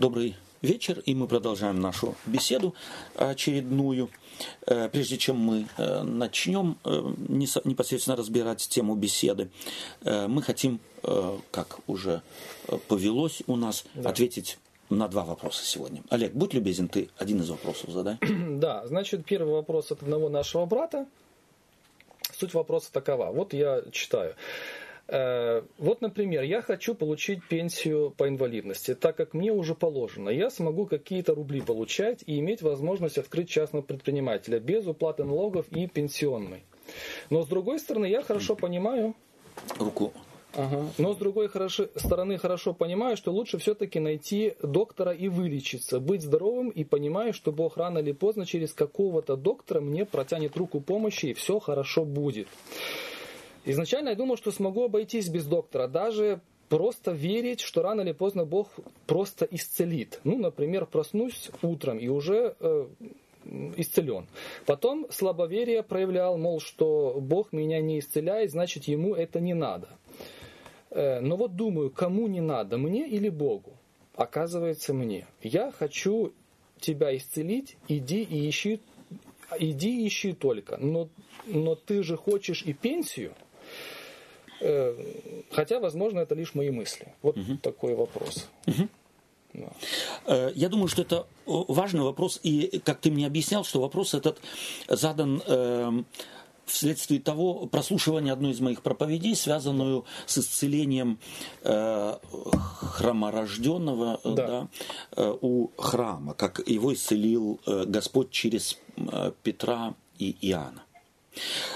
Добрый вечер, и мы продолжаем нашу беседу очередную. Э, прежде чем мы э, начнем э, непосредственно разбирать тему беседы, мы хотим, как уже повелось у нас, да. ответить на два вопроса сегодня. Олег, будь любезен, ты один из вопросов задай. Да, значит, первый вопрос от одного нашего брата. Суть вопроса такова. Вот я читаю. Э, вот, например, я хочу получить пенсию по инвалидности, так как мне уже положено. Я смогу какие-то рубли получать и иметь возможность открыть частного предпринимателя без уплаты налогов и пенсионной. Но с другой стороны, я хорошо понимаю... Руку. Ага. Но с другой хорошо, стороны хорошо понимаю, что лучше все-таки найти доктора и вылечиться, быть здоровым и понимаю, что Бог рано или поздно через какого-то доктора мне протянет руку помощи и все хорошо будет. Изначально я думал, что смогу обойтись без доктора, даже просто верить, что рано или поздно Бог просто исцелит. Ну, например, проснусь утром и уже э, исцелен. Потом слабоверие проявлял, мол, что Бог меня не исцеляет, значит, ему это не надо. Э, но вот думаю, кому не надо, мне или Богу? Оказывается, мне. Я хочу тебя исцелить, иди и ищи, иди и ищи только. Но, но ты же хочешь и пенсию – хотя, возможно, это лишь мои мысли. Вот угу. такой вопрос. Угу. Да. Я думаю, что это важный вопрос, и как ты мне объяснял, что вопрос этот задан э, вследствие того прослушивания одной из моих проповедей, связанную с исцелением э, храморожденного да. Да, э, у храма, как его исцелил э, Господь через э, Петра и Иоанна.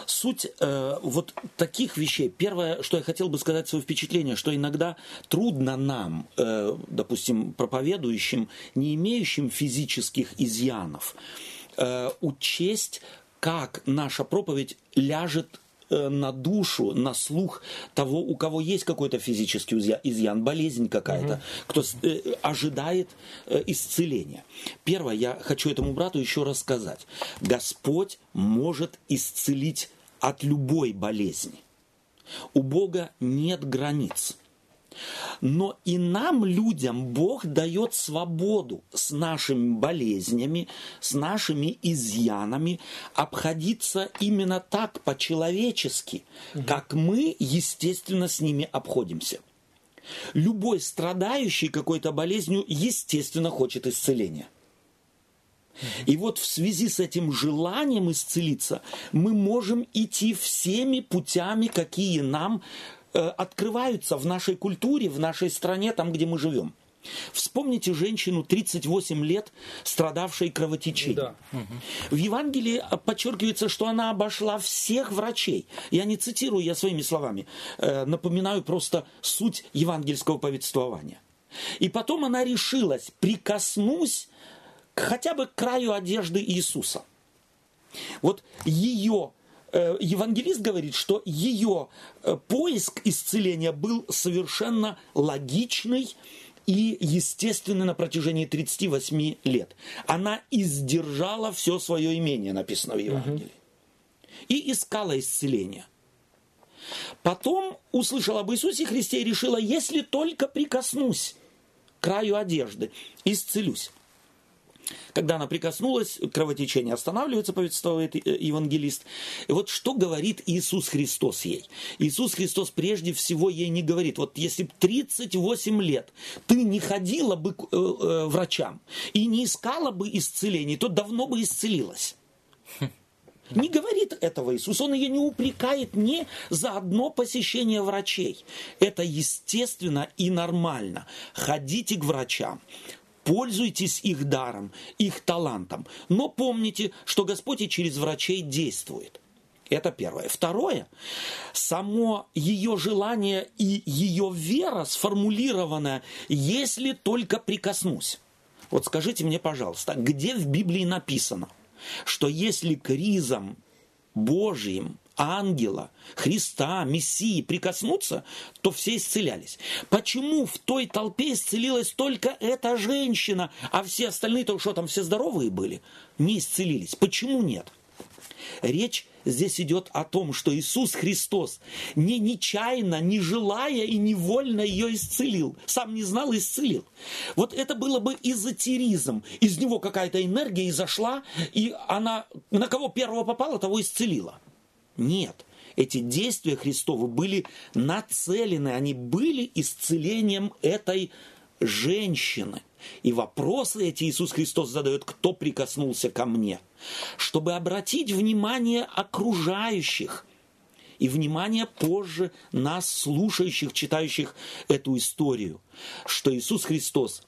Суть э, вот таких вещей. Первое, что я хотел бы сказать свое впечатление, что иногда трудно нам, э, допустим, проповедующим, не имеющим физических изъянов, э, учесть, как наша проповедь ляжет на душу, на слух того, у кого есть какой-то физический изъян, болезнь какая-то, угу. кто э, ожидает э, исцеления. Первое, я хочу этому брату еще рассказать. Господь может исцелить от любой болезни. У Бога нет границ. Но и нам, людям, Бог дает свободу с нашими болезнями, с нашими изъянами обходиться именно так, по-человечески, угу. как мы, естественно, с ними обходимся. Любой страдающий какой-то болезнью, естественно, хочет исцеления. И вот в связи с этим желанием исцелиться мы можем идти всеми путями, какие нам открываются в нашей культуре, в нашей стране, там, где мы живем. Вспомните женщину 38 лет, страдавшей кровотечением. Да. В Евангелии подчеркивается, что она обошла всех врачей. Я не цитирую, я своими словами э, напоминаю просто суть евангельского повествования. И потом она решилась, прикоснусь хотя бы к краю одежды Иисуса. Вот ее Э, евангелист говорит, что ее э, поиск исцеления был совершенно логичный и естественный на протяжении 38 лет. Она издержала все свое имение, написано в Евангелии. И искала исцеления. Потом услышала об Иисусе Христе и решила, если только прикоснусь к краю одежды, исцелюсь. Когда она прикоснулась, кровотечение останавливается, повествует э, евангелист. И вот что говорит Иисус Христос ей? Иисус Христос прежде всего ей не говорит, вот если бы 38 лет ты не ходила бы к э, э, врачам и не искала бы исцелений, то давно бы исцелилась. Не говорит этого Иисус, он ее не упрекает не за одно посещение врачей. Это естественно и нормально. Ходите к врачам, Пользуйтесь их даром, их талантом. Но помните, что Господь и через врачей действует. Это первое. Второе, само ее желание и ее вера сформулирована, если только прикоснусь. Вот скажите мне, пожалуйста, где в Библии написано, что если к ризам Божьим ангела, Христа, Мессии прикоснуться, то все исцелялись. Почему в той толпе исцелилась только эта женщина, а все остальные, то что там все здоровые были, не исцелились? Почему нет? Речь здесь идет о том, что Иисус Христос не нечаянно, не желая и невольно ее исцелил. Сам не знал, исцелил. Вот это было бы эзотеризм. Из него какая-то энергия изошла, и она на кого первого попала, того исцелила. Нет. Эти действия Христовы были нацелены, они были исцелением этой женщины. И вопросы эти Иисус Христос задает, кто прикоснулся ко мне, чтобы обратить внимание окружающих и внимание позже нас, слушающих, читающих эту историю, что Иисус Христос,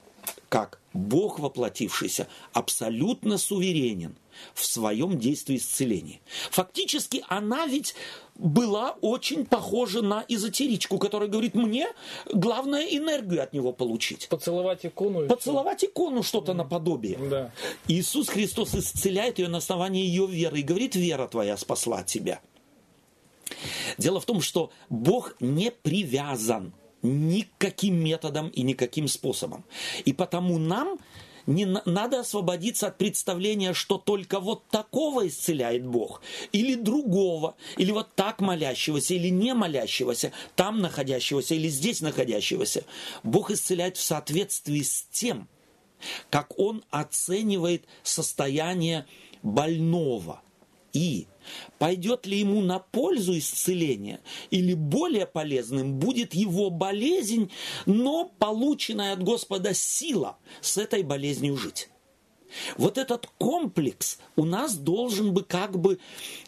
как Бог воплотившийся, абсолютно суверенен – в своем действии исцеления. Фактически она ведь была очень похожа на эзотеричку, которая говорит, мне главное энергию от него получить. Поцеловать икону. Поцеловать икону что-то наподобие. Да. Иисус Христос исцеляет ее на основании ее веры и говорит, вера твоя спасла тебя. Дело в том, что Бог не привязан никаким методом и никаким способом. И потому нам не надо освободиться от представления, что только вот такого исцеляет Бог, или другого, или вот так молящегося, или не молящегося, там находящегося, или здесь находящегося. Бог исцеляет в соответствии с тем, как Он оценивает состояние больного. И Пойдет ли ему на пользу исцеления, или более полезным будет его болезнь, но полученная от Господа сила с этой болезнью жить. Вот этот комплекс у нас должен бы как бы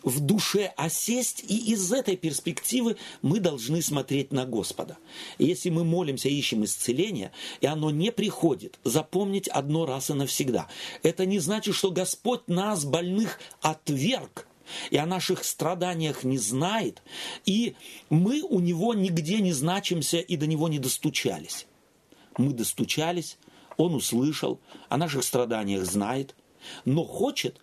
в душе осесть, и из этой перспективы мы должны смотреть на Господа. если мы молимся, ищем исцеления, и оно не приходит, запомнить одно раз и навсегда. Это не значит, что Господь нас, больных, отверг, и о наших страданиях не знает, и мы у него нигде не значимся и до него не достучались. Мы достучались, он услышал, о наших страданиях знает, но хочет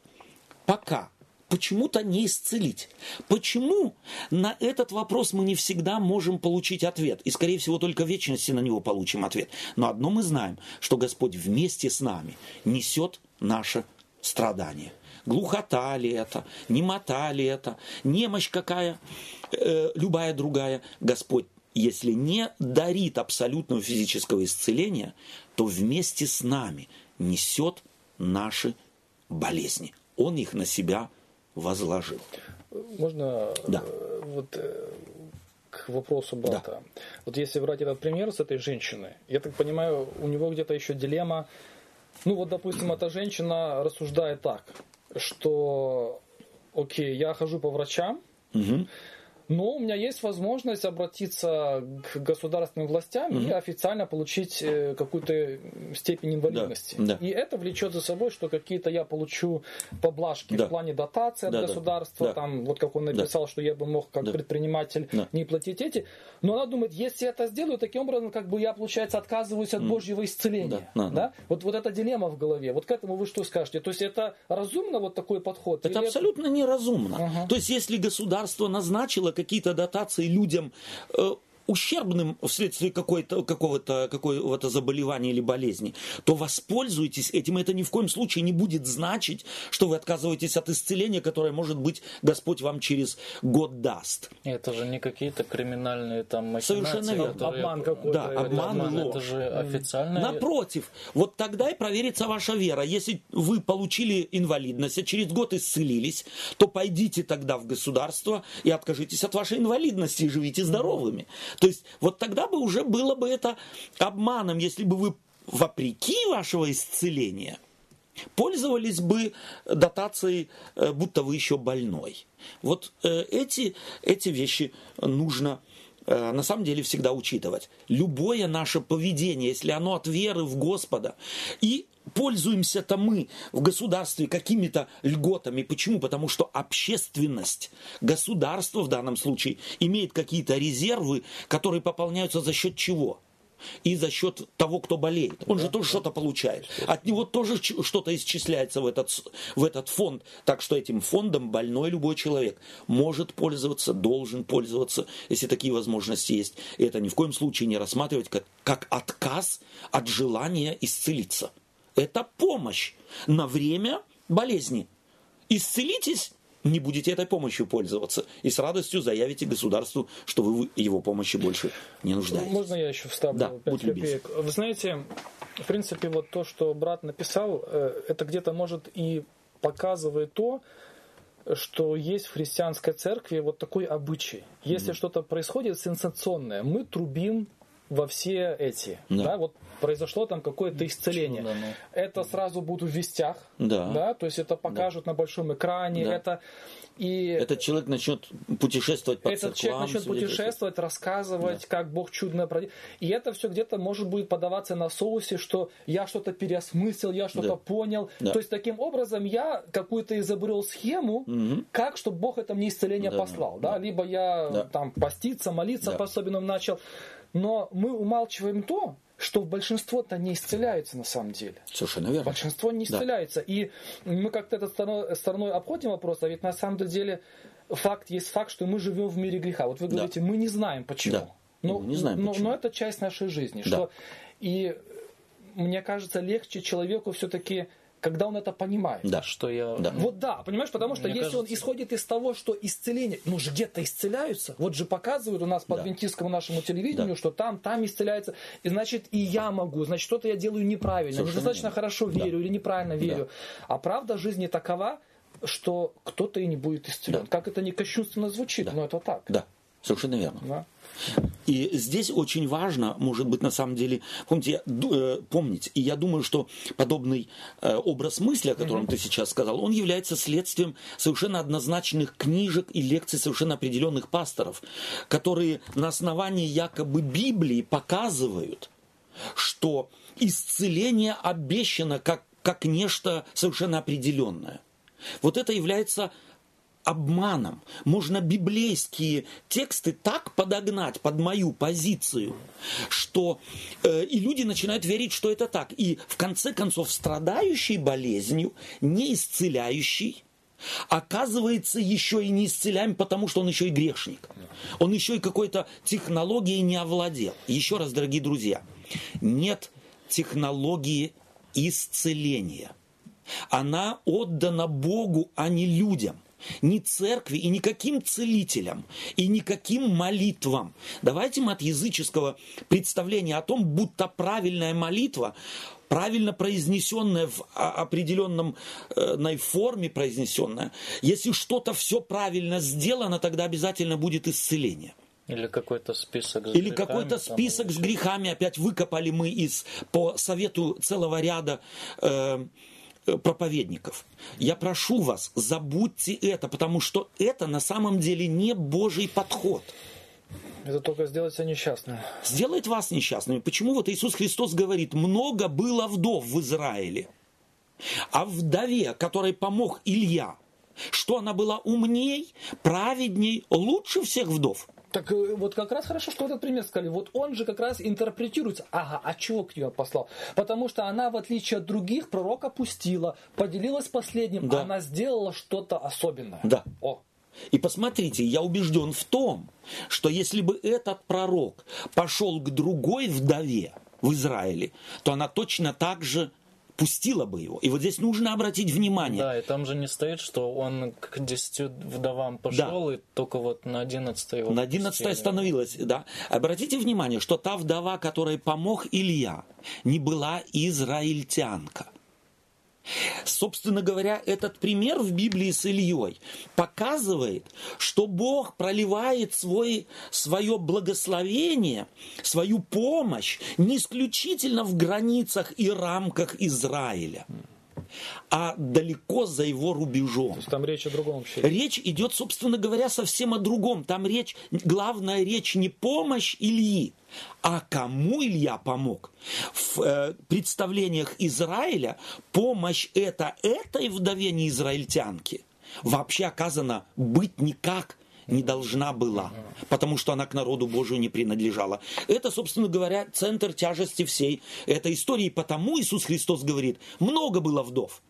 пока почему-то не исцелить. Почему? На этот вопрос мы не всегда можем получить ответ. И, скорее всего, только в вечности на него получим ответ. Но одно мы знаем, что Господь вместе с нами несет наше страдание – глухота ли это, немота ли это, немощь какая, э, любая другая, Господь, если не дарит абсолютного физического исцеления, то вместе с нами несет наши болезни. Он их на себя возложил. Можно да. Э, вот э, к вопросу брата. Да. Вот если брать этот пример с этой женщиной, я так понимаю, у него где-то еще дилемма. Ну вот, допустим, эта женщина рассуждает так что, окей, я хожу по врачам, угу. Но у меня есть возможность обратиться к государственным властям угу. и официально получить э, какую-то степень инвалидности. Да, да. И это влечет за собой, что какие-то я получу поблажки да. в плане дотации да, от государства, да. там, вот как он написал, да. что я бы мог как да. предприниматель да. не платить эти. Но она думает, если я это сделаю, таким образом, как бы я, получается, отказываюсь от Божьего исцеления. Да, да, да? Вот, вот эта дилемма в голове. Вот к этому вы что скажете? То есть это разумно вот такой подход? Это абсолютно это... неразумно. Ага. То есть если государство назначило какие-то дотации людям э, ущербным вследствие какой-то, какого-то, какого-то заболевания или болезни, то воспользуйтесь этим. Это ни в коем случае не будет значить, что вы отказываетесь от исцеления, которое, может быть, Господь вам через год даст. Это же не какие-то криминальные там махинации. Совершенно верно. Которые... Обман какой-то. Да, обман, обман ложь. Это же официально. Напротив, вот тогда и проверится ваша вера. Если вы получили инвалидность, а через год исцелились, то пойдите тогда в государство и откажитесь от вашей инвалидности и живите здоровыми. То есть вот тогда бы уже было бы это обманом, если бы вы вопреки вашего исцеления пользовались бы дотацией, э, будто вы еще больной. Вот э, эти, эти вещи нужно на самом деле всегда учитывать. Любое наше поведение, если оно от веры в Господа, и пользуемся-то мы в государстве какими-то льготами. Почему? Потому что общественность, государство в данном случае имеет какие-то резервы, которые пополняются за счет чего? И за счет того, кто болеет. Он да, же тоже да. что-то получает. От него тоже что-то исчисляется в этот, в этот фонд. Так что этим фондом больной любой человек может пользоваться, должен пользоваться, если такие возможности есть. И это ни в коем случае не рассматривать как, как отказ от желания исцелиться. Это помощь на время болезни. Исцелитесь, не будете этой помощью пользоваться. И с радостью заявите государству, что вы его помощи больше не нуждаетесь. Можно я еще вставлю Да, 5 будь любезен. копеек? Вы знаете, в принципе, вот то, что брат написал, э, это где-то может и показывает то, что есть в христианской церкви вот такой обычай. Если что-то происходит сенсационное, мы трубим во все эти. Да. Да. вот произошло там какое-то исцеление. Чудо, ну. Это сразу будут в вестях. Да. то есть это покажут на большом экране. Да. Это и Этот человек начнет путешествовать по этот церквам. человек начнет путешествовать, рассказывать, как Бог чудно проделал. И это все где-то может будет подаваться на соусе, что я что-то переосмыслил, я что-то Да. понял. Да. То есть таким образом я какую-то изобрел схему, как, чтобы Бог это мне исцеление Да. послал. Да? Либо я Да. там поститься, молиться Да. по-особенному начал. Но мы умалчиваем то, что большинство-то не исцеляется на самом деле. Совершенно верно. Большинство не Да. исцеляется. И мы как-то этой стороной, стороной обходим вопрос, а ведь на самом деле факт есть факт, что мы живем в мире греха. Вот вы Да. говорите, мы не знаем почему. Да. Но, Мы не знаем но, почему. но это часть нашей жизни. Да. Что, и мне кажется, легче человеку все-таки, когда он это понимает. Да. Что я... Да. Вот да, понимаешь, потому что Мне если он кажется- исходит из того, что исцеление, ну же где-то исцеляются, вот же показывают у нас по Да. адвентистскому нашему телевидению, Да. что там, там исцеляется, и значит и я могу, значит что-то я делаю неправильно, Совершенно недостаточно верно. хорошо Да. верю или неправильно верю. А правда жизни такова, что кто-то и не будет исцелен. Да. Как это не кощунственно звучит, Да. но это так. Да, совершенно верно. Да. И здесь очень важно, может быть, на самом деле, помните, э, помнить, и я думаю, что подобный э, образ мысли, о котором ты сейчас сказал, он является следствием совершенно однозначных книжек и лекций совершенно определенных пасторов, которые на основании якобы Библии показывают, что исцеление обещано как, как нечто совершенно определенное. Вот это является обманом. Можно библейские тексты так подогнать под мою позицию, что э, и люди начинают верить, что это так. И в конце концов страдающий болезнью, не исцеляющий, оказывается еще и не исцеляем, потому что он еще и грешник. Он еще и какой-то технологией не овладел. Еще раз, дорогие друзья, нет технологии исцеления. Она отдана Богу, а не людям. Ни церкви и никаким целителям, и никаким молитвам. Давайте мы от языческого представления о том, будто правильная молитва, правильно произнесенная в определенном э, форме произнесенная, если что-то все правильно сделано, тогда обязательно будет исцеление. Или какой-то список с Или грехами какой-то там, список или с грехами опять выкопали мы из по совету целого ряда э, проповедников. Я прошу вас, забудьте это, потому что это на самом деле не Божий подход. Это только сделать себя несчастным. Сделает вас несчастными. Почему вот Иисус Христос говорит, много было вдов в Израиле, а вдове, которой помог Илья, что она была умней, праведней, лучше всех вдов. Так э, вот как раз хорошо, что этот пример сказали. Вот он же как раз интерпретируется. Ага, а чего к нее послал? Потому что она, в отличие от других, пророка пустила, поделилась последним, Да. она сделала что-то особенное. Да. О, И посмотрите, я убежден в том, что если бы этот пророк пошел к другой вдове в Израиле, то она точно так же пустила бы его. И вот здесь нужно обратить внимание. Да, и там же не стоит, что он к десяти вдовам пошел, и только вот на одиннадцатой его На 11 пустили. остановилась, да. Обратите внимание, что та вдова, которой помог Илья, не была израильтянка. Собственно говоря, этот пример в Библии с Ильей показывает, что Бог проливает свой, свое благословение, свою помощь не исключительно в границах и рамках Израиля, а далеко за его рубежом. то есть там речь о другом вообще. Речь идет, собственно говоря, совсем о другом. Там речь, главная речь не помощь Ильи, а кому Илья помог. В э, представлениях Израиля помощь это этой вдове не израильтянке вообще оказано быть никак не должна была, потому что она к народу Божию не принадлежала. Это, собственно говоря, центр тяжести всей этой истории. Потому Иисус Христос говорит, много было вдов,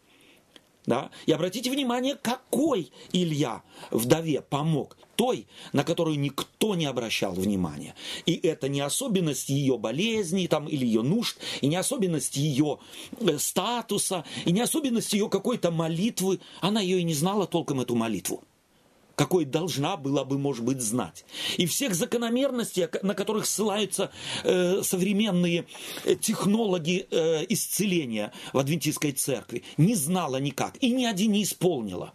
Да? И обратите внимание, какой Илья вдове помог. Той, на которую никто не обращал внимания. И это не особенность ее болезни там, или ее нужд, и не особенность ее э, статуса, и не особенность ее какой-то молитвы. Она ее и не знала толком, эту молитву какой должна была бы, может быть, знать. И всех закономерностей, на которых ссылаются э, современные э, технологи э, исцеления в адвентистской церкви, не знала никак и ни один не исполнила.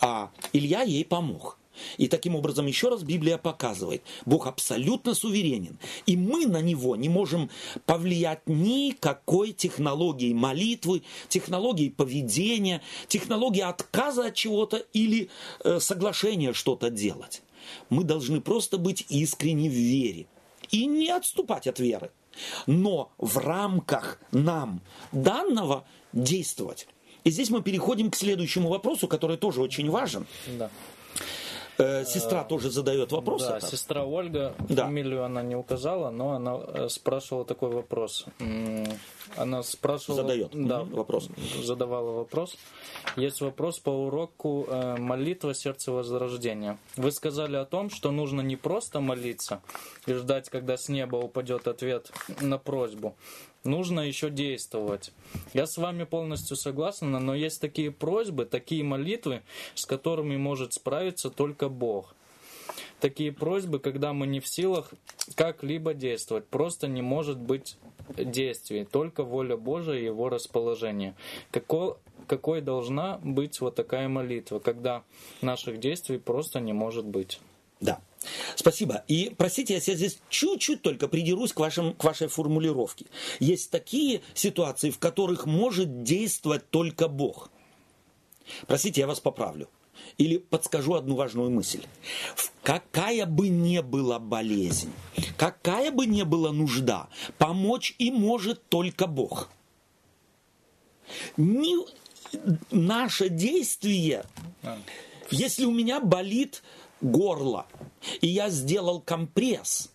А Илья ей помог. И таким образом, еще раз Библия показывает, Бог абсолютно суверенен. И мы на Него не можем повлиять никакой технологией молитвы, технологией поведения, технологией отказа от чего-то или э, соглашения что-то делать. Мы должны просто быть искренни в вере и не отступать от веры. Но в рамках нам данного действовать. И здесь мы переходим к следующему вопросу, который тоже очень важен. Да. Э, сестра тоже задает вопрос. Да, сестра Ольга, да. фамилию она не указала, но она э, спрашивала такой вопрос. Она спрашивала... Задает да, вопрос. Задавала вопрос. Есть вопрос по уроку э, молитва сердца возрождения. Вы сказали о том, что нужно не просто молиться и ждать, когда с неба упадет ответ на просьбу, нужно еще действовать. Я с вами полностью согласен, но есть такие просьбы, такие молитвы, с которыми может справиться только Бог. Такие просьбы, когда мы не в силах как-либо действовать, просто не может быть действий, только воля Божия и Его расположение. Какой, какой должна быть вот такая молитва, когда наших действий просто не может быть? Да. Спасибо. И простите, я здесь чуть-чуть только придерусь к, вашим, к вашей формулировке. Есть такие ситуации, в которых может действовать только Бог. Простите, я вас поправлю. Или подскажу одну важную мысль. Какая бы ни была болезнь, какая бы ни была нужда, помочь и может только Бог. Не, наше действие, если у меня болит горло, и я сделал компресс,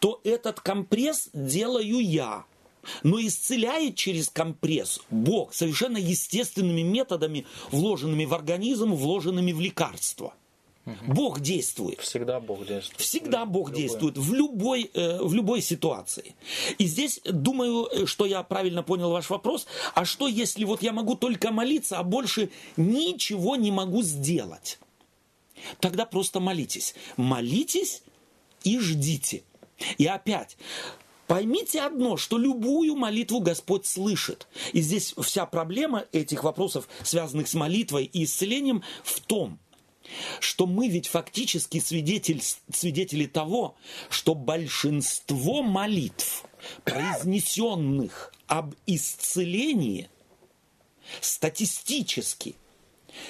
то этот компресс делаю я. Но исцеляет через компресс Бог совершенно естественными методами, вложенными в организм, вложенными в лекарство. Угу. Бог действует. Всегда Бог действует. Всегда Бог любой. действует в любой, э, в любой ситуации. И здесь думаю, что я правильно понял ваш вопрос. А что если вот я могу только молиться, а больше ничего не могу сделать? Тогда просто молитесь. Молитесь и ждите. И опять, Поймите одно, что любую молитву Господь слышит. И здесь вся проблема этих вопросов, связанных с молитвой и исцелением, в том, что мы ведь фактически свидетель, свидетели того, что большинство молитв, произнесенных об исцелении, статистически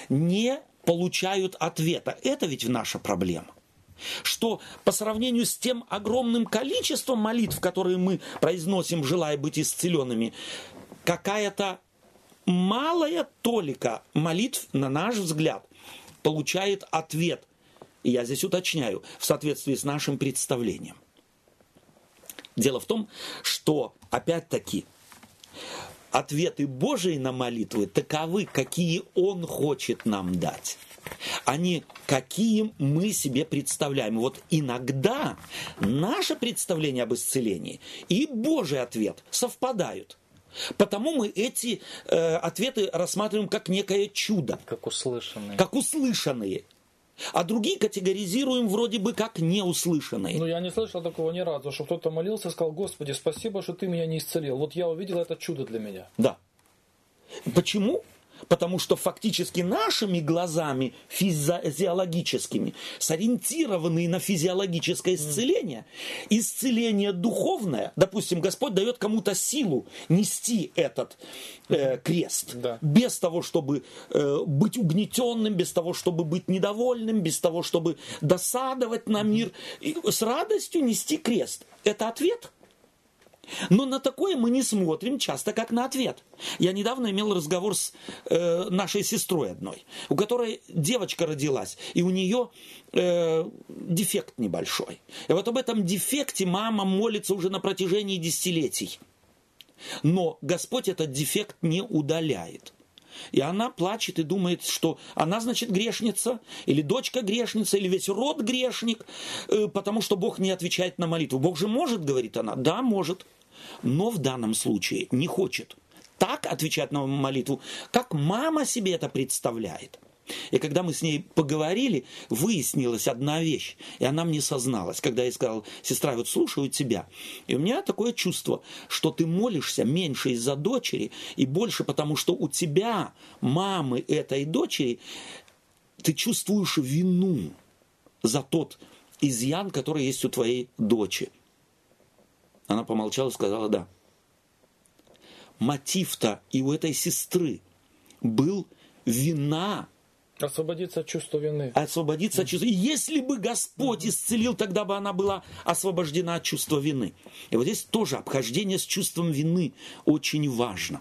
не получают ответа. Это ведь наша проблема. Что по сравнению с тем огромным количеством молитв, которые мы произносим, желая быть исцеленными, какая-то малая толика молитв, на наш взгляд, получает ответ. И я здесь уточняю, в соответствии с нашим представлением. Дело в том, что, опять-таки, ответы Божии на молитвы таковы, какие Он хочет нам дать а не какие мы себе представляем. Вот иногда наше представление об исцелении и Божий ответ совпадают. Потому мы эти э, ответы рассматриваем как некое чудо. Как услышанные. Как услышанные а другие категоризируем вроде бы как неуслышанные. Ну, я не слышал такого ни разу, что кто-то молился и сказал, Господи, спасибо, что ты меня не исцелил. Вот я увидел это чудо для меня. Да. Почему? Потому что фактически нашими глазами физиологическими, сориентированные на физиологическое исцеление, исцеление духовное, допустим, Господь дает кому-то силу нести этот э, крест, да. без того, чтобы э, быть угнетенным, без того, чтобы быть недовольным, без того, чтобы досадовать на мир, и с радостью нести крест. Это ответ – но на такое мы не смотрим часто как на ответ. Я недавно имел разговор с э, нашей сестрой одной, у которой девочка родилась, и у нее э, дефект небольшой. И вот об этом дефекте мама молится уже на протяжении десятилетий. Но Господь этот дефект не удаляет. И она плачет и думает, что она, значит, грешница, или дочка грешница, или весь род грешник, э, потому что Бог не отвечает на молитву. Бог же может, говорит она. Да, может. Но в данном случае не хочет так отвечать на молитву, как мама себе это представляет. И когда мы с ней поговорили, выяснилась одна вещь. И она мне созналась, когда я сказал, сестра, вот слушаю тебя. И у меня такое чувство, что ты молишься меньше из-за дочери и больше потому, что у тебя, мамы этой дочери, ты чувствуешь вину за тот изъян, который есть у твоей дочери. Она помолчала и сказала, да. Мотив-то и у этой сестры был вина Освободиться от чувства вины. Освободиться от чувства. Если бы Господь исцелил, тогда бы она была освобождена от чувства вины. И вот здесь тоже обхождение с чувством вины очень важно.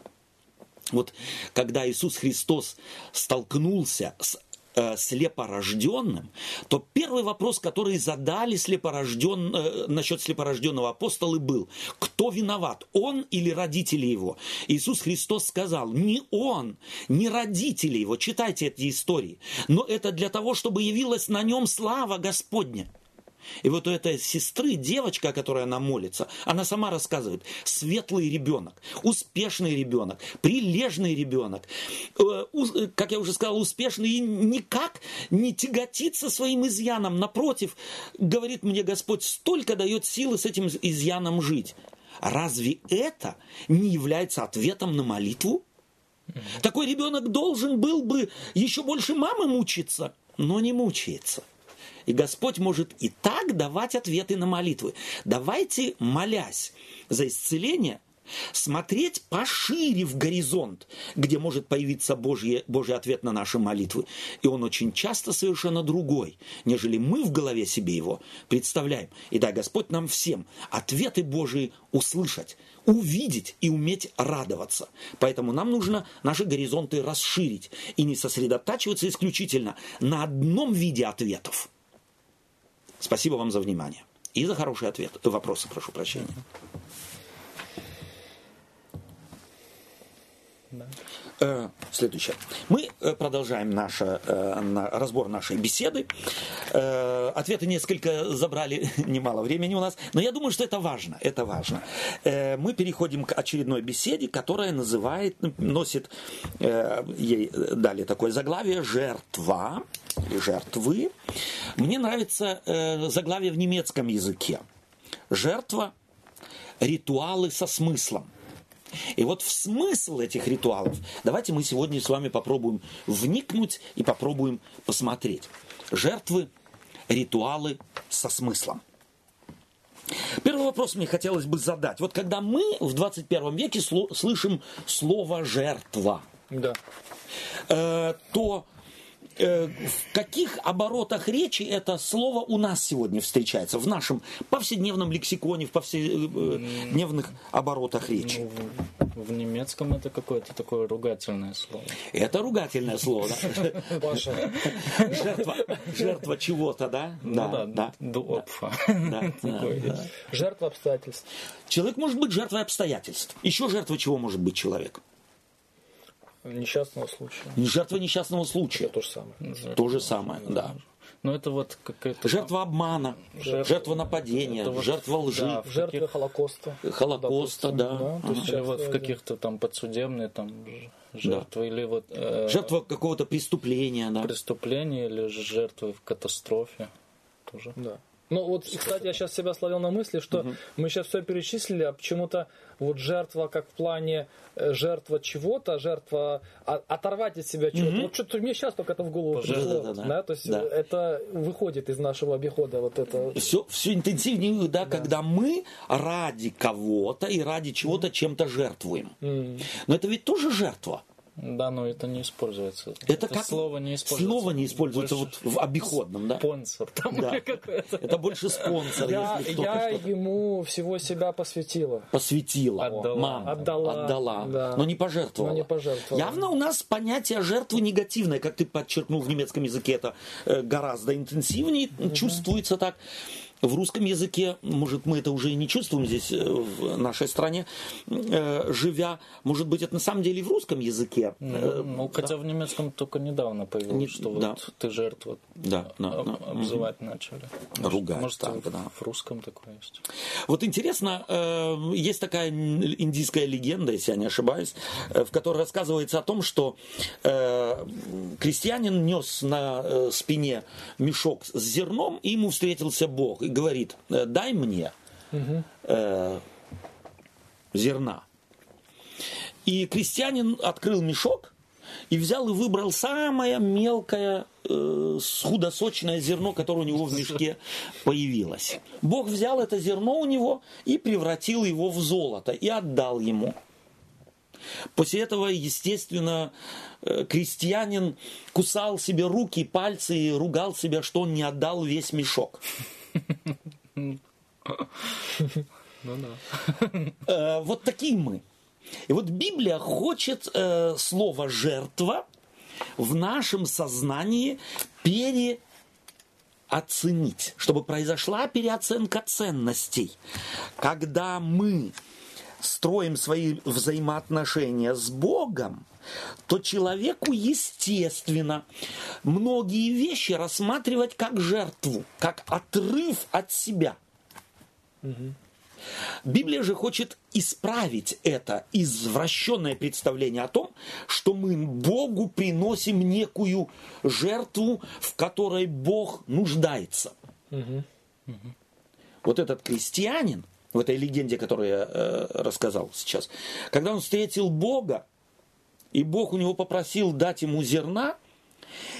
Вот когда Иисус Христос столкнулся с э, слепорожденным, то первый вопрос, который задали слепорожден, э, насчет слепорожденного апостолы был, кто виноват, он или родители его? Иисус Христос сказал, не он, не родители его, читайте эти истории, но это для того, чтобы явилась на нем слава Господня. И вот у этой сестры, девочка, о которой она молится, она сама рассказывает, светлый ребенок, успешный ребенок, прилежный ребенок, э, э, как я уже сказал, успешный и никак не тяготится своим изъяном. Напротив, говорит мне Господь, столько дает силы с этим изъяном жить. Разве это не является ответом на молитву? Такой ребенок должен был бы еще больше мамы мучиться, но не мучается. И Господь может и так давать ответы на молитвы. Давайте, молясь за исцеление, смотреть пошире в горизонт, где может появиться Божий, Божий ответ на наши молитвы. И он очень часто совершенно другой, нежели мы в голове себе его представляем. И дай Господь нам всем ответы Божии услышать, увидеть и уметь радоваться. Поэтому нам нужно наши горизонты расширить и не сосредотачиваться исключительно на одном виде ответов – Спасибо вам за внимание. И за хороший ответ. Вопросы, прошу прощения. Да. Э, следующее. Мы э, продолжаем наш, э, разбор нашей беседы. Ответы несколько забрали немало времени у нас, но я думаю, что это важно. Это важно. Мы переходим к очередной беседе, которая называет, носит, ей дали такое заглавие «Жертва» или «Жертвы». Мне нравится заглавие в немецком языке. «Жертва. Ритуалы со смыслом». И вот в смысл этих ритуалов давайте мы сегодня с вами попробуем вникнуть и попробуем посмотреть. Жертвы, ритуалы со смыслом. Первый вопрос мне хотелось бы задать. Вот когда мы в 21 веке слышим слово «жертва», да. э, то Э, в каких оборотах речи это слово у нас сегодня встречается, в нашем повседневном лексиконе, в повседневных оборотах речи? Ну, в, в немецком это какое-то такое ругательное слово. Это ругательное слово, да? Жертва, жертва чего-то, да? Ну да, да. Жертва обстоятельств. Человек может быть жертвой обстоятельств. Еще жертва чего может быть человек? Несчастного случая. Жертва несчастного случая. Это то же самое. Жертва. То же самое, да. Но это вот какая-то... Жертва обмана, жертва, жертва нападения, вот, жертва лжи. Да, жертва Холокоста. Холокоста, да. да. То есть ага. вот в каких-то там подсудебные там жертвы да. или вот... Э, жертва какого-то преступления, да. Преступления или жертвы в катастрофе тоже. Да. Ну вот, кстати, я сейчас себя словил на мысли, что угу. мы сейчас все перечислили, а почему-то вот жертва как в плане э, жертва чего-то, жертва оторвать от себя чего-то. Угу. Вот что-то мне сейчас только это в голову пришло. Да, да, да. То есть да. это выходит из нашего обихода вот это. Все, все интенсивнее, да, да, когда мы ради кого-то и ради чего-то чем-то жертвуем. Mm. Но это ведь тоже жертва. Да, но это не используется. Это, это как слово не используется. Слово не используется больше вот в обиходном, да? Спонсор. Там да. Это больше спонсор. Я, я ему всего себя посвятила. Посвятила. Отдала. Мама. Отдала. Отдала. Да. Но не пожертвовала. Но не пожертвовала. Явно у нас понятие жертвы негативное, как ты подчеркнул в немецком языке, это э, гораздо интенсивнее угу. чувствуется так. В русском языке, может, мы это уже и не чувствуем здесь, э, в нашей стране, э, живя, может быть, это на самом деле и в русском языке. Ну, ну, хотя в немецком только недавно появилось, Не- что да. вот ты жертва Да, да, об- да. обзывать начали. Ругать, Может, так, в, да. в русском такое есть. Вот интересно, э, есть такая индийская легенда, если я не ошибаюсь, э, в которой рассказывается о том, что э, крестьянин нес на э, спине мешок с зерном, и ему встретился Бог и говорит, э, дай мне э, зерна. И крестьянин открыл мешок и взял и выбрал самое мелкое э, худосочное зерно, которое у него в мешке появилось. Бог взял это зерно у него и превратил его в золото и отдал ему. После этого, естественно, э, крестьянин кусал себе руки, пальцы и ругал себя, что он не отдал весь мешок. Ну да. Э, вот такие мы. И вот Библия хочет э, слово жертва в нашем сознании переоценить, чтобы произошла переоценка ценностей. Когда мы строим свои взаимоотношения с Богом, то человеку естественно многие вещи рассматривать как жертву, как отрыв от себя. Библия же хочет исправить это извращенное представление о том, что мы Богу приносим некую жертву, в которой Бог нуждается. Вот этот крестьянин, в этой легенде, которую я э, рассказал сейчас, когда он встретил Бога, и Бог у него попросил дать ему зерна,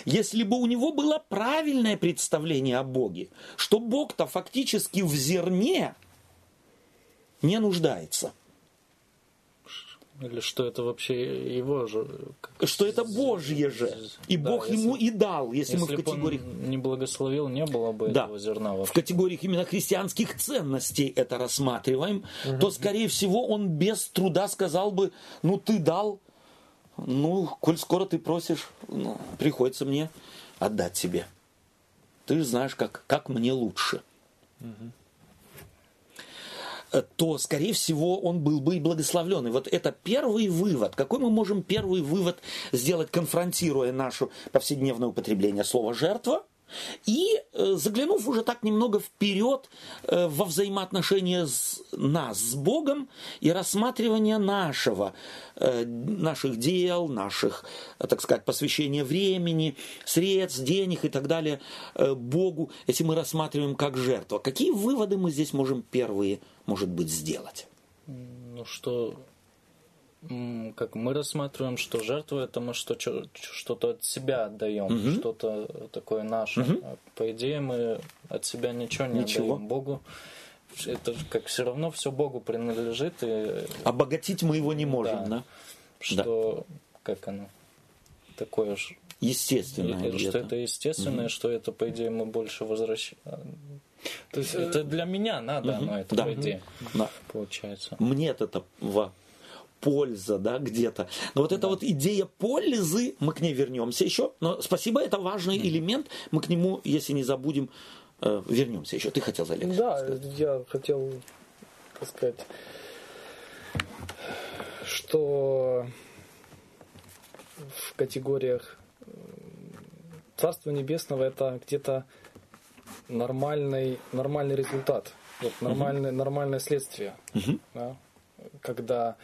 если бы у него было правильное представление о Боге, что Бог-то фактически в зерне не нуждается. Или что это вообще его же... Что это Божье же. И Да, Бог если- ему и дал, если, мы в Если категориях... не благословил, не было бы Да. этого зерна в вообще. категориях именно христианских ценностей это рассматриваем, то, скорее всего, он без труда сказал бы, ну, ты дал, ну, коль скоро ты просишь, ну, приходится мне отдать тебе. Ты же знаешь, как, как мне лучше. Э, то, скорее всего, он был бы и благословлен. И вот это первый вывод. Какой мы можем первый вывод сделать, конфронтируя наше повседневное употребление слова «жертва», и э, заглянув уже так немного вперед э, во взаимоотношения с, нас с Богом и рассматривание нашего, э, наших дел, наших, э, так сказать, посвящения времени, средств, денег и так далее э, Богу, если мы рассматриваем как жертва. Какие выводы мы здесь можем первые, может быть, сделать? Ну что, как мы рассматриваем, что жертва это мы что, что-то от себя отдаем, что-то такое наше. А по идее мы от себя ничего не Ничего. отдаем Богу. Это как все равно все Богу принадлежит, и Обогатить мы его не можем, да? Да. что как оно такое ж Естественно. и- что это естественное, что это по идее мы больше возвращаем. То есть, э, Это для меня надо, но это Да. по идее Да. получается. мне от этого польза, да, где-то. Но вот эта вот идея пользы, мы к ней вернемся еще. Но спасибо, это важный элемент. Мы к нему, если не забудем, э, вернемся еще. Ты хотел, Олег? Да, сказать? я хотел так сказать, что в категориях э, Царства Небесного это где-то нормальный, нормальный результат, вот нормальное, нормальное следствие. да, когда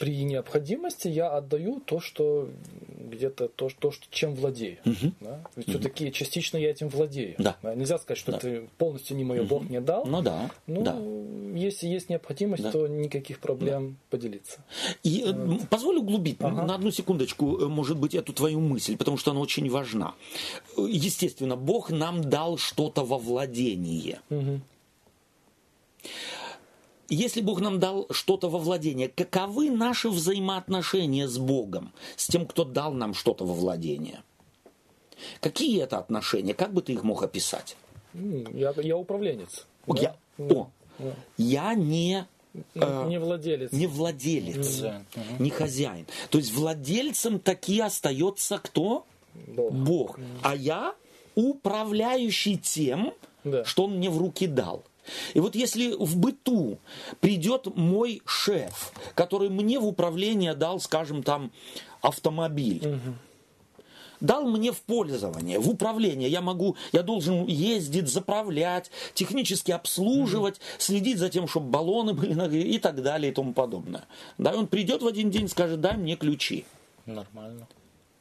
при необходимости я отдаю то, что где-то то, то что, чем владею. Да? Ведь все-таки частично я этим владею. Да. Нельзя сказать, что это полностью не мое, Бог мне дал. Ну да, Ну, да. если есть необходимость, Да. то никаких проблем поделиться. И э, м, позволь углубить Ага. на одну секундочку, э, может быть, эту твою мысль, потому что она очень важна. Э, Естественно, Бог нам дал что-то во владение. Мгм. Если Бог нам дал что-то во владение, каковы наши взаимоотношения с Богом, с тем, кто дал нам что-то во владение? Какие это отношения? Как бы ты их мог описать? Я, я управленец. О, да? Я, Да. о, Да. я не, э, Не владелец. не владелец, Хозяин. Мгм. не хозяин. То есть владельцем таки остается кто? Бог. Бог. А я управляющий тем, Да. что он мне в руки дал. И вот если в быту придет мой шеф, который мне в управление дал, скажем, там автомобиль, дал мне в пользование, в управление. Я могу, я должен ездить, заправлять, технически обслуживать, следить за тем, чтобы баллоны были нагреты и так далее и тому подобное. Да, и он придет в один день и скажет, дай мне ключи. Нормально.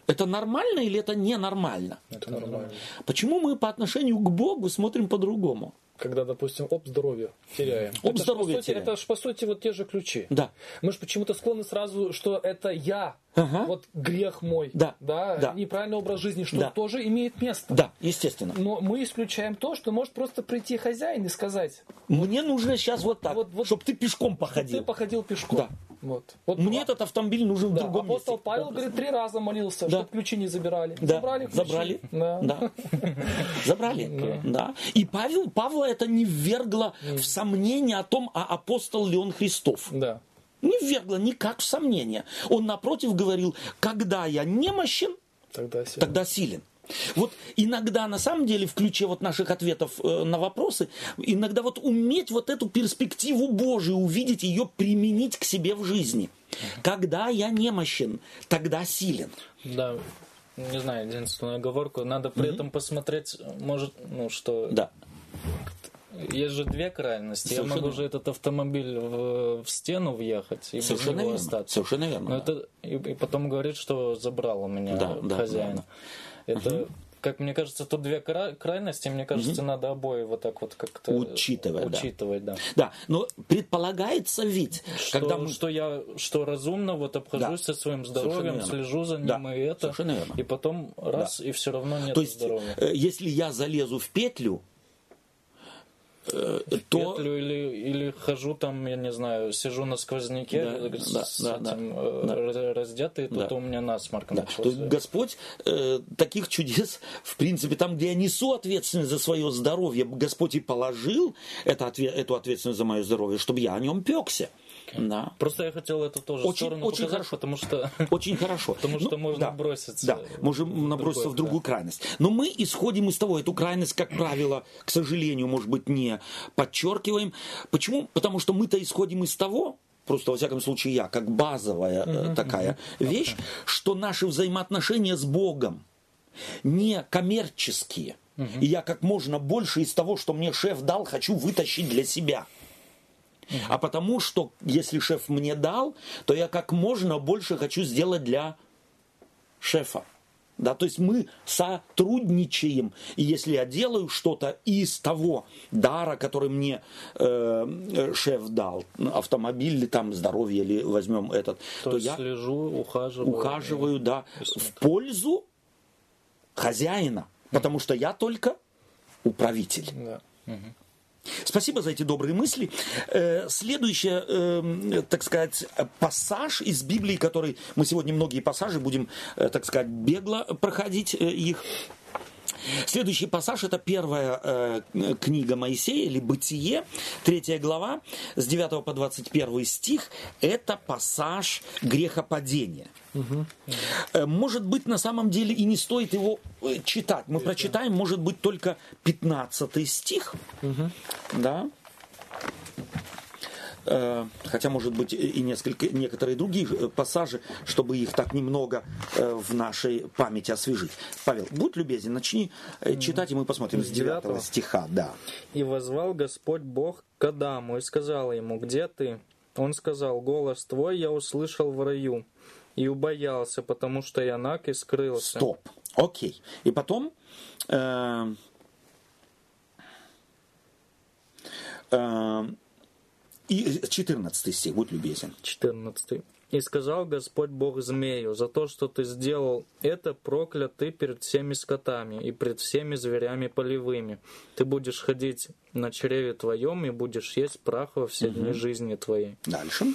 Это нормально или это ненормально? Это нормально. Почему мы по отношению к Богу смотрим по-другому? Когда, допустим, оп, здоровье теряем. Ж, здоровье по сути, теряем. Это же, по сути, вот те же ключи. Да. Мы же почему-то склонны сразу, что это я, Ага. вот грех мой, Да, да. неправильный образ жизни, что Да. тоже имеет место. Да, естественно. Но мы исключаем то, что может просто прийти хозяин и сказать, Мне нужно сейчас вот так, Вот- вот- чтобы ты пешком ты походил. походил пешком. Да. Вот. вот Мне а- этот автомобиль нужен в да, другом апостол месте. Павел, Да. говорит, три раза молился, Да. чтобы ключи не забирали. Да, Забрали ключи. забрали. Да. Да. Забрали. Да. И Павел, Павла это не ввергло в сомнение о том, а апостол ли он Христов. Да. Не ввергло никак в сомнение. Он напротив говорил, когда я немощен, Тогда все. тогда силен. Вот иногда, на самом деле, в ключе вот наших ответов э, на вопросы, иногда вот уметь вот эту перспективу Божию, увидеть ее, применить к себе в жизни. Когда я немощен, тогда силен. Да, не знаю, единственную оговорку. Надо при этом посмотреть, может, ну что, Да. Есть же две крайности. Я Совершенно. могу же этот автомобиль в, в стену въехать и Совершенно верно. остаться. Совершенно верно. Но да. это и, и потом говорит, что забрал у меня Да, да, хозяин. да, Это, как мне кажется, тут две кра- крайности. Мне кажется, надо обои вот так вот как-то Учитывать, да. учитывать, да. Да, но предполагается ведь, Что, когда мы... что я что разумно вот обхожусь со своим здоровьем, слежу за ним Да, и это, совершенно верно. и потом раз и все равно нет То есть, здоровья. э, если я залезу в петлю, э, то... Петлю или, или хожу там, я не знаю, сижу на сквозняке Да, с, да, с да, да, этим э, раз- раздетый, тут Да. у меня насморк Да. начался. То есть Господь э, таких чудес, в принципе, там, где я несу ответственность за свое здоровье, Господь и положил это, эту ответственность за мое здоровье, чтобы я о нем пекся. Да. Просто я хотел эту тоже Очень- сторону очень показать, хорошо. потому что Очень хорошо. Потому что можно да, броситься Да, можем наброситься в другую крайность. Но мы исходим из того, эту крайность, как правило, к сожалению, может быть, не подчеркиваем. Почему? Потому что мы-то исходим из того, просто во всяком случае я, как базовая э, такая вещь, что наши взаимоотношения с Богом не коммерческие. И я как можно больше из того, что мне шеф дал, хочу вытащить для себя. А потому что, если шеф мне дал, то я как можно больше хочу сделать для шефа. Да, то есть мы сотрудничаем. И если я делаю что-то из того дара, который мне э, шеф дал, автомобиль или там здоровье, или возьмем этот, то, то, я слежу, ухаживаю. ухаживаю, да, в пользу хозяина. Потому что я только управитель. Да. Спасибо за эти добрые мысли. Э, Следующий, э, так сказать, пассаж из Библии, который мы сегодня многие пассажи будем, э, так сказать, бегло проходить э, их. Следующий пассаж это первая э, книга Моисея или Бытие, третья глава, с 9 по 21 стих. Это пассаж грехопадения. Э, Может быть, на самом деле и не стоит его э, читать. Мы прочитаем, может быть, только 15 стих. Да. Э, Хотя, может быть, и несколько, некоторые другие э, пассажи, чтобы их так немного э, в нашей памяти освежить. Павел, будь любезен, начни читать, и мы посмотрим с 9 девятого? стиха. Да. И возвал Господь Бог к Адаму и сказал ему, где ты? Он сказал, голос твой я услышал в раю и убоялся, потому что я наг и скрылся. Стоп. Окей. И потом... э, э, и 14 стих, будь любезен. 14. И сказал Господь Бог змею, за то, что ты сделал это, проклят ты перед всеми скотами и пред всеми зверями полевыми. Ты будешь ходить на чреве твоем и будешь есть прах во все дни жизни твоей. Дальше.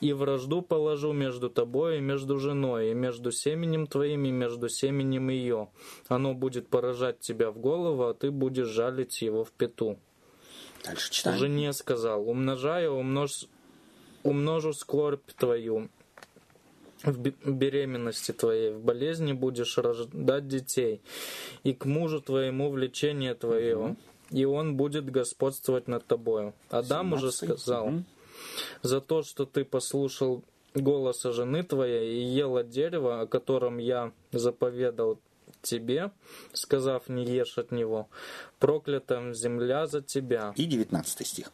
И вражду положу между тобой и между женой, и между семенем твоим, и между семенем ее. Оно будет поражать тебя в голову, а ты будешь жалить его в пету. Дальше читаем. Жене сказал, умножаю, умножь, умножу скорбь твою в бе- беременности твоей, в болезни будешь рождать детей, и к мужу твоему влечение твое, и он будет господствовать над тобою. Адам уже 17. сказал, Мгм. за то, что ты послушал голоса жены твоей и ел от дерева, о котором я заповедал тебе, сказав, не ешь от него, проклята земля за тебя. И 19 стих.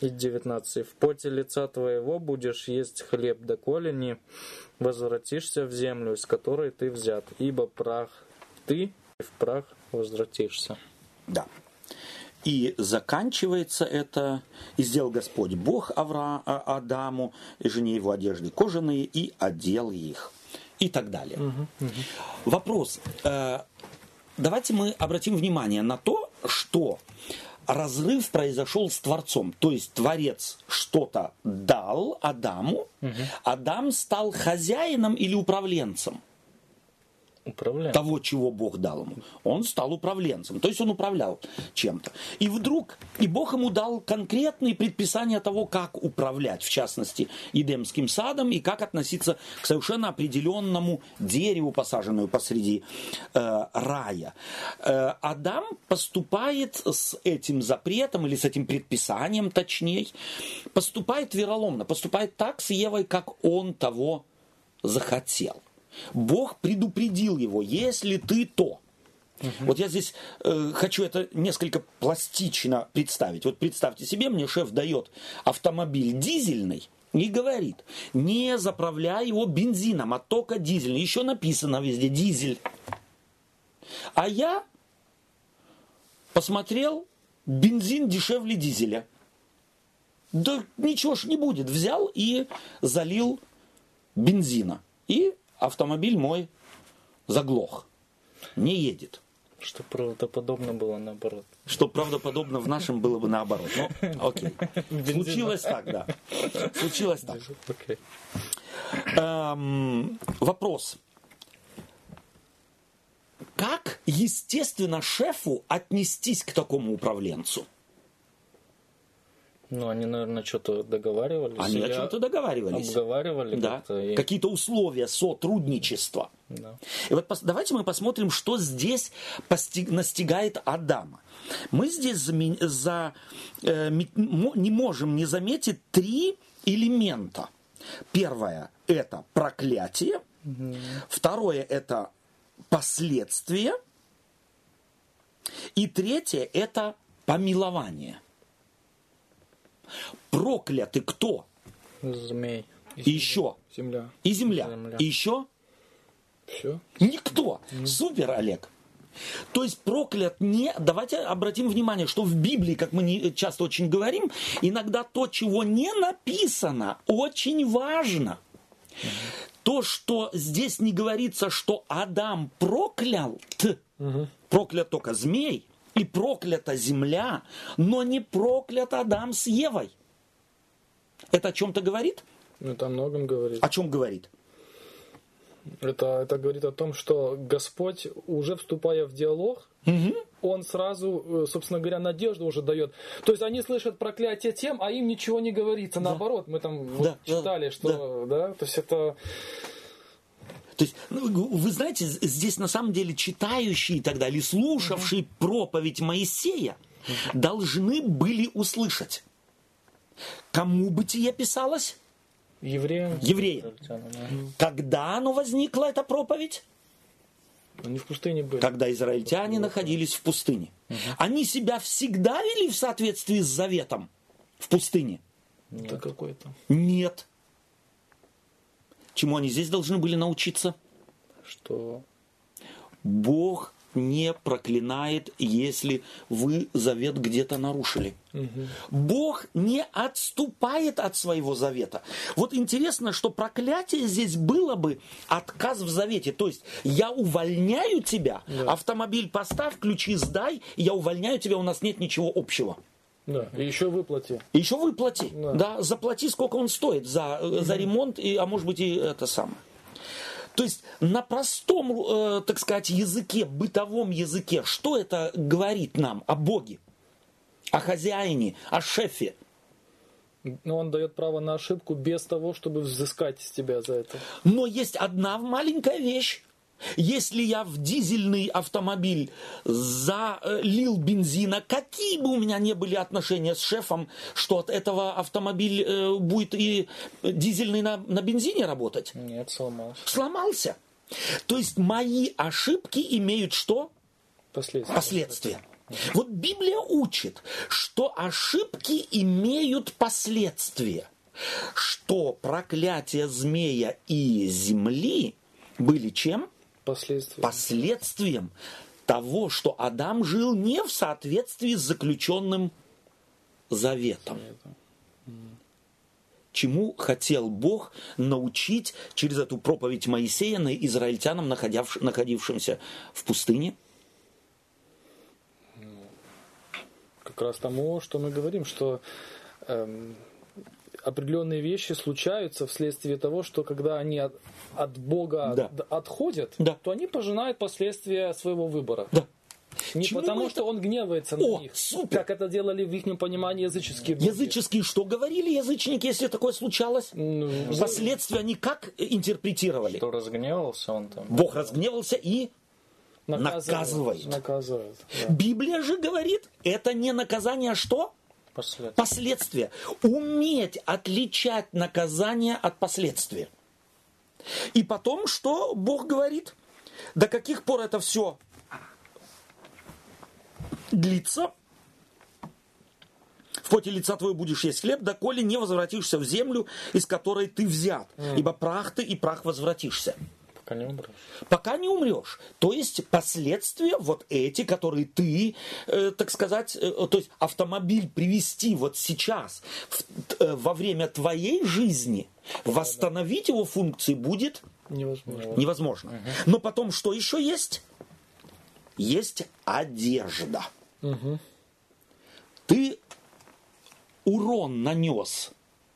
И 19. В поте лица твоего будешь есть хлеб, доколе не возвратишься в землю, из которой ты взят, ибо прах ты, и в прах возвратишься. Да. И заканчивается это, и сделал Господь Бог Авра, А- Адаму и жене его одежды кожаные, и одел их. И так далее. Вопрос. Э, Давайте мы обратим внимание на то, что разрыв произошел с Творцом. То есть Творец что-то дал Адаму, Адам стал хозяином или управленцем Управляй. того, чего Бог дал ему. Он стал управленцем, то есть он управлял чем-то. И вдруг, и Бог ему дал конкретные предписания того, как управлять, в частности, Едемским садом, и как относиться к совершенно определенному дереву, посаженному посреди э, рая. Э, Адам поступает с этим запретом, или с этим предписанием, точнее, поступает вероломно, поступает так с Евой, как он того захотел. Бог предупредил его, если ты то. Вот я здесь э, хочу это несколько пластично представить. Вот представьте себе, мне шеф дает автомобиль дизельный и говорит, не заправляй его бензином, а только дизельный. Еще написано везде дизель. А я посмотрел, бензин дешевле дизеля. Да ничего ж не будет. Взял и залил бензина. И автомобиль мой заглох. Не едет. Что правдоподобно было наоборот. Что правдоподобно в нашем было бы наоборот. Ну, окей. Случилось так, да. Случилось так. Окей. Эм, вопрос. Как, естественно, шефу отнестись к такому управленцу? Ну, они, наверное, что-то договаривались. Они о чем-то договаривались. Обговаривали Да. и- Какие-то условия сотрудничества. Да. И вот давайте мы посмотрим, что здесь постиг- настигает Адама. Мы здесь заме- за, э, не можем не заметить три элемента. Первое – это проклятие. Второе – это последствия. И третье – это помилование. Прокляты кто? Змей. И еще. Земля. И земля. Земля. И еще Все. Никто. Супер, Олег. То есть проклят не... Давайте обратим внимание, что в Библии, как мы не- часто очень говорим, иногда то, чего не написано, очень важно. То, что здесь не говорится, что Адам проклял, т, проклят только змей, и проклята земля, но не проклят Адам с Евой. Это о чем-то говорит? Ну, это о многом говорит. О чем говорит? Это, это говорит о том, что Господь, уже вступая в диалог, Он сразу, э, собственно говоря, надежду уже дает. То есть они слышат проклятие тем, а им ничего не говорится. Наоборот, мы там вот Да, да, читали, что, да. то есть это... То есть, ну, вы знаете, здесь на самом деле читающие тогда или слушавшие проповедь Моисея должны были услышать. Кому бытие писалось? Евреи, Евреям. Когда оно возникла, эта проповедь? они в пустыне были. Когда израильтяне находились в пустыне. Они себя всегда вели в соответствии с заветом в пустыне? Это какой-то. Нет. Чему они здесь должны были научиться? Что Бог не проклинает, если вы завет где-то нарушили. Бог не отступает от своего завета. Вот интересно, что проклятие здесь было бы отказ в завете. То есть я увольняю тебя, автомобиль поставь, ключи сдай, я увольняю тебя, у нас нет ничего общего. Да, и еще выплати. И еще выплати. Да. Да. заплати, сколько он стоит за, э, за ремонт, и, а может быть и это самое. То есть на простом, э, так сказать, языке, бытовом языке, что это говорит нам о Боге, о хозяине, о шефе? Но он дает право на ошибку без того, чтобы взыскать с тебя за это. Но есть одна маленькая вещь. Если я в дизельный автомобиль залил бензина, какие бы у меня не были отношения с шефом, что от этого автомобиль э, будет и дизельный на, на бензине работать? Нет, сломался. Сломался. То есть мои ошибки имеют что? Последствия. Последствия. Вот Библия учит, что ошибки имеют последствия. Что проклятие змея и земли были чем? Последствия. Последствием того, что Адам жил не в соответствии с заключенным заветом. Чему хотел Бог научить через эту проповедь Моисея на израильтянам, находившимся в пустыне? Как раз тому, что мы говорим, что эм, определенные вещи случаются вследствие того, что когда они от, Бога Да. отходят, Да. то они пожинают последствия своего выбора. Да. Не Чему потому, это? что он гневается на О, них, супер! как это делали в их понимании языческие боги. Языческие что говорили язычники, если такое случалось? Ну, Последствия они как интерпретировали? Что разгневался он там. Бог разгневался и наказывают. наказывает. Наказывают, да. Библия же говорит, это не наказание, а что? Последствия. Последствия. Уметь отличать наказание от последствия. И потом, что Бог говорит? До каких пор это все длится? В поте лица твоего будешь есть хлеб, доколе не возвратишься в землю, из которой ты взят. Ибо прах ты и прах возвратишься Пока не умрешь. пока не умрешь. То есть последствия вот эти, которые ты, э, так сказать, э, то есть автомобиль привести вот сейчас в- э, во время твоей жизни, восстановить его функции будет Невозможно. невозможно. Но потом что еще есть? Есть одежда. Ты урон нанес.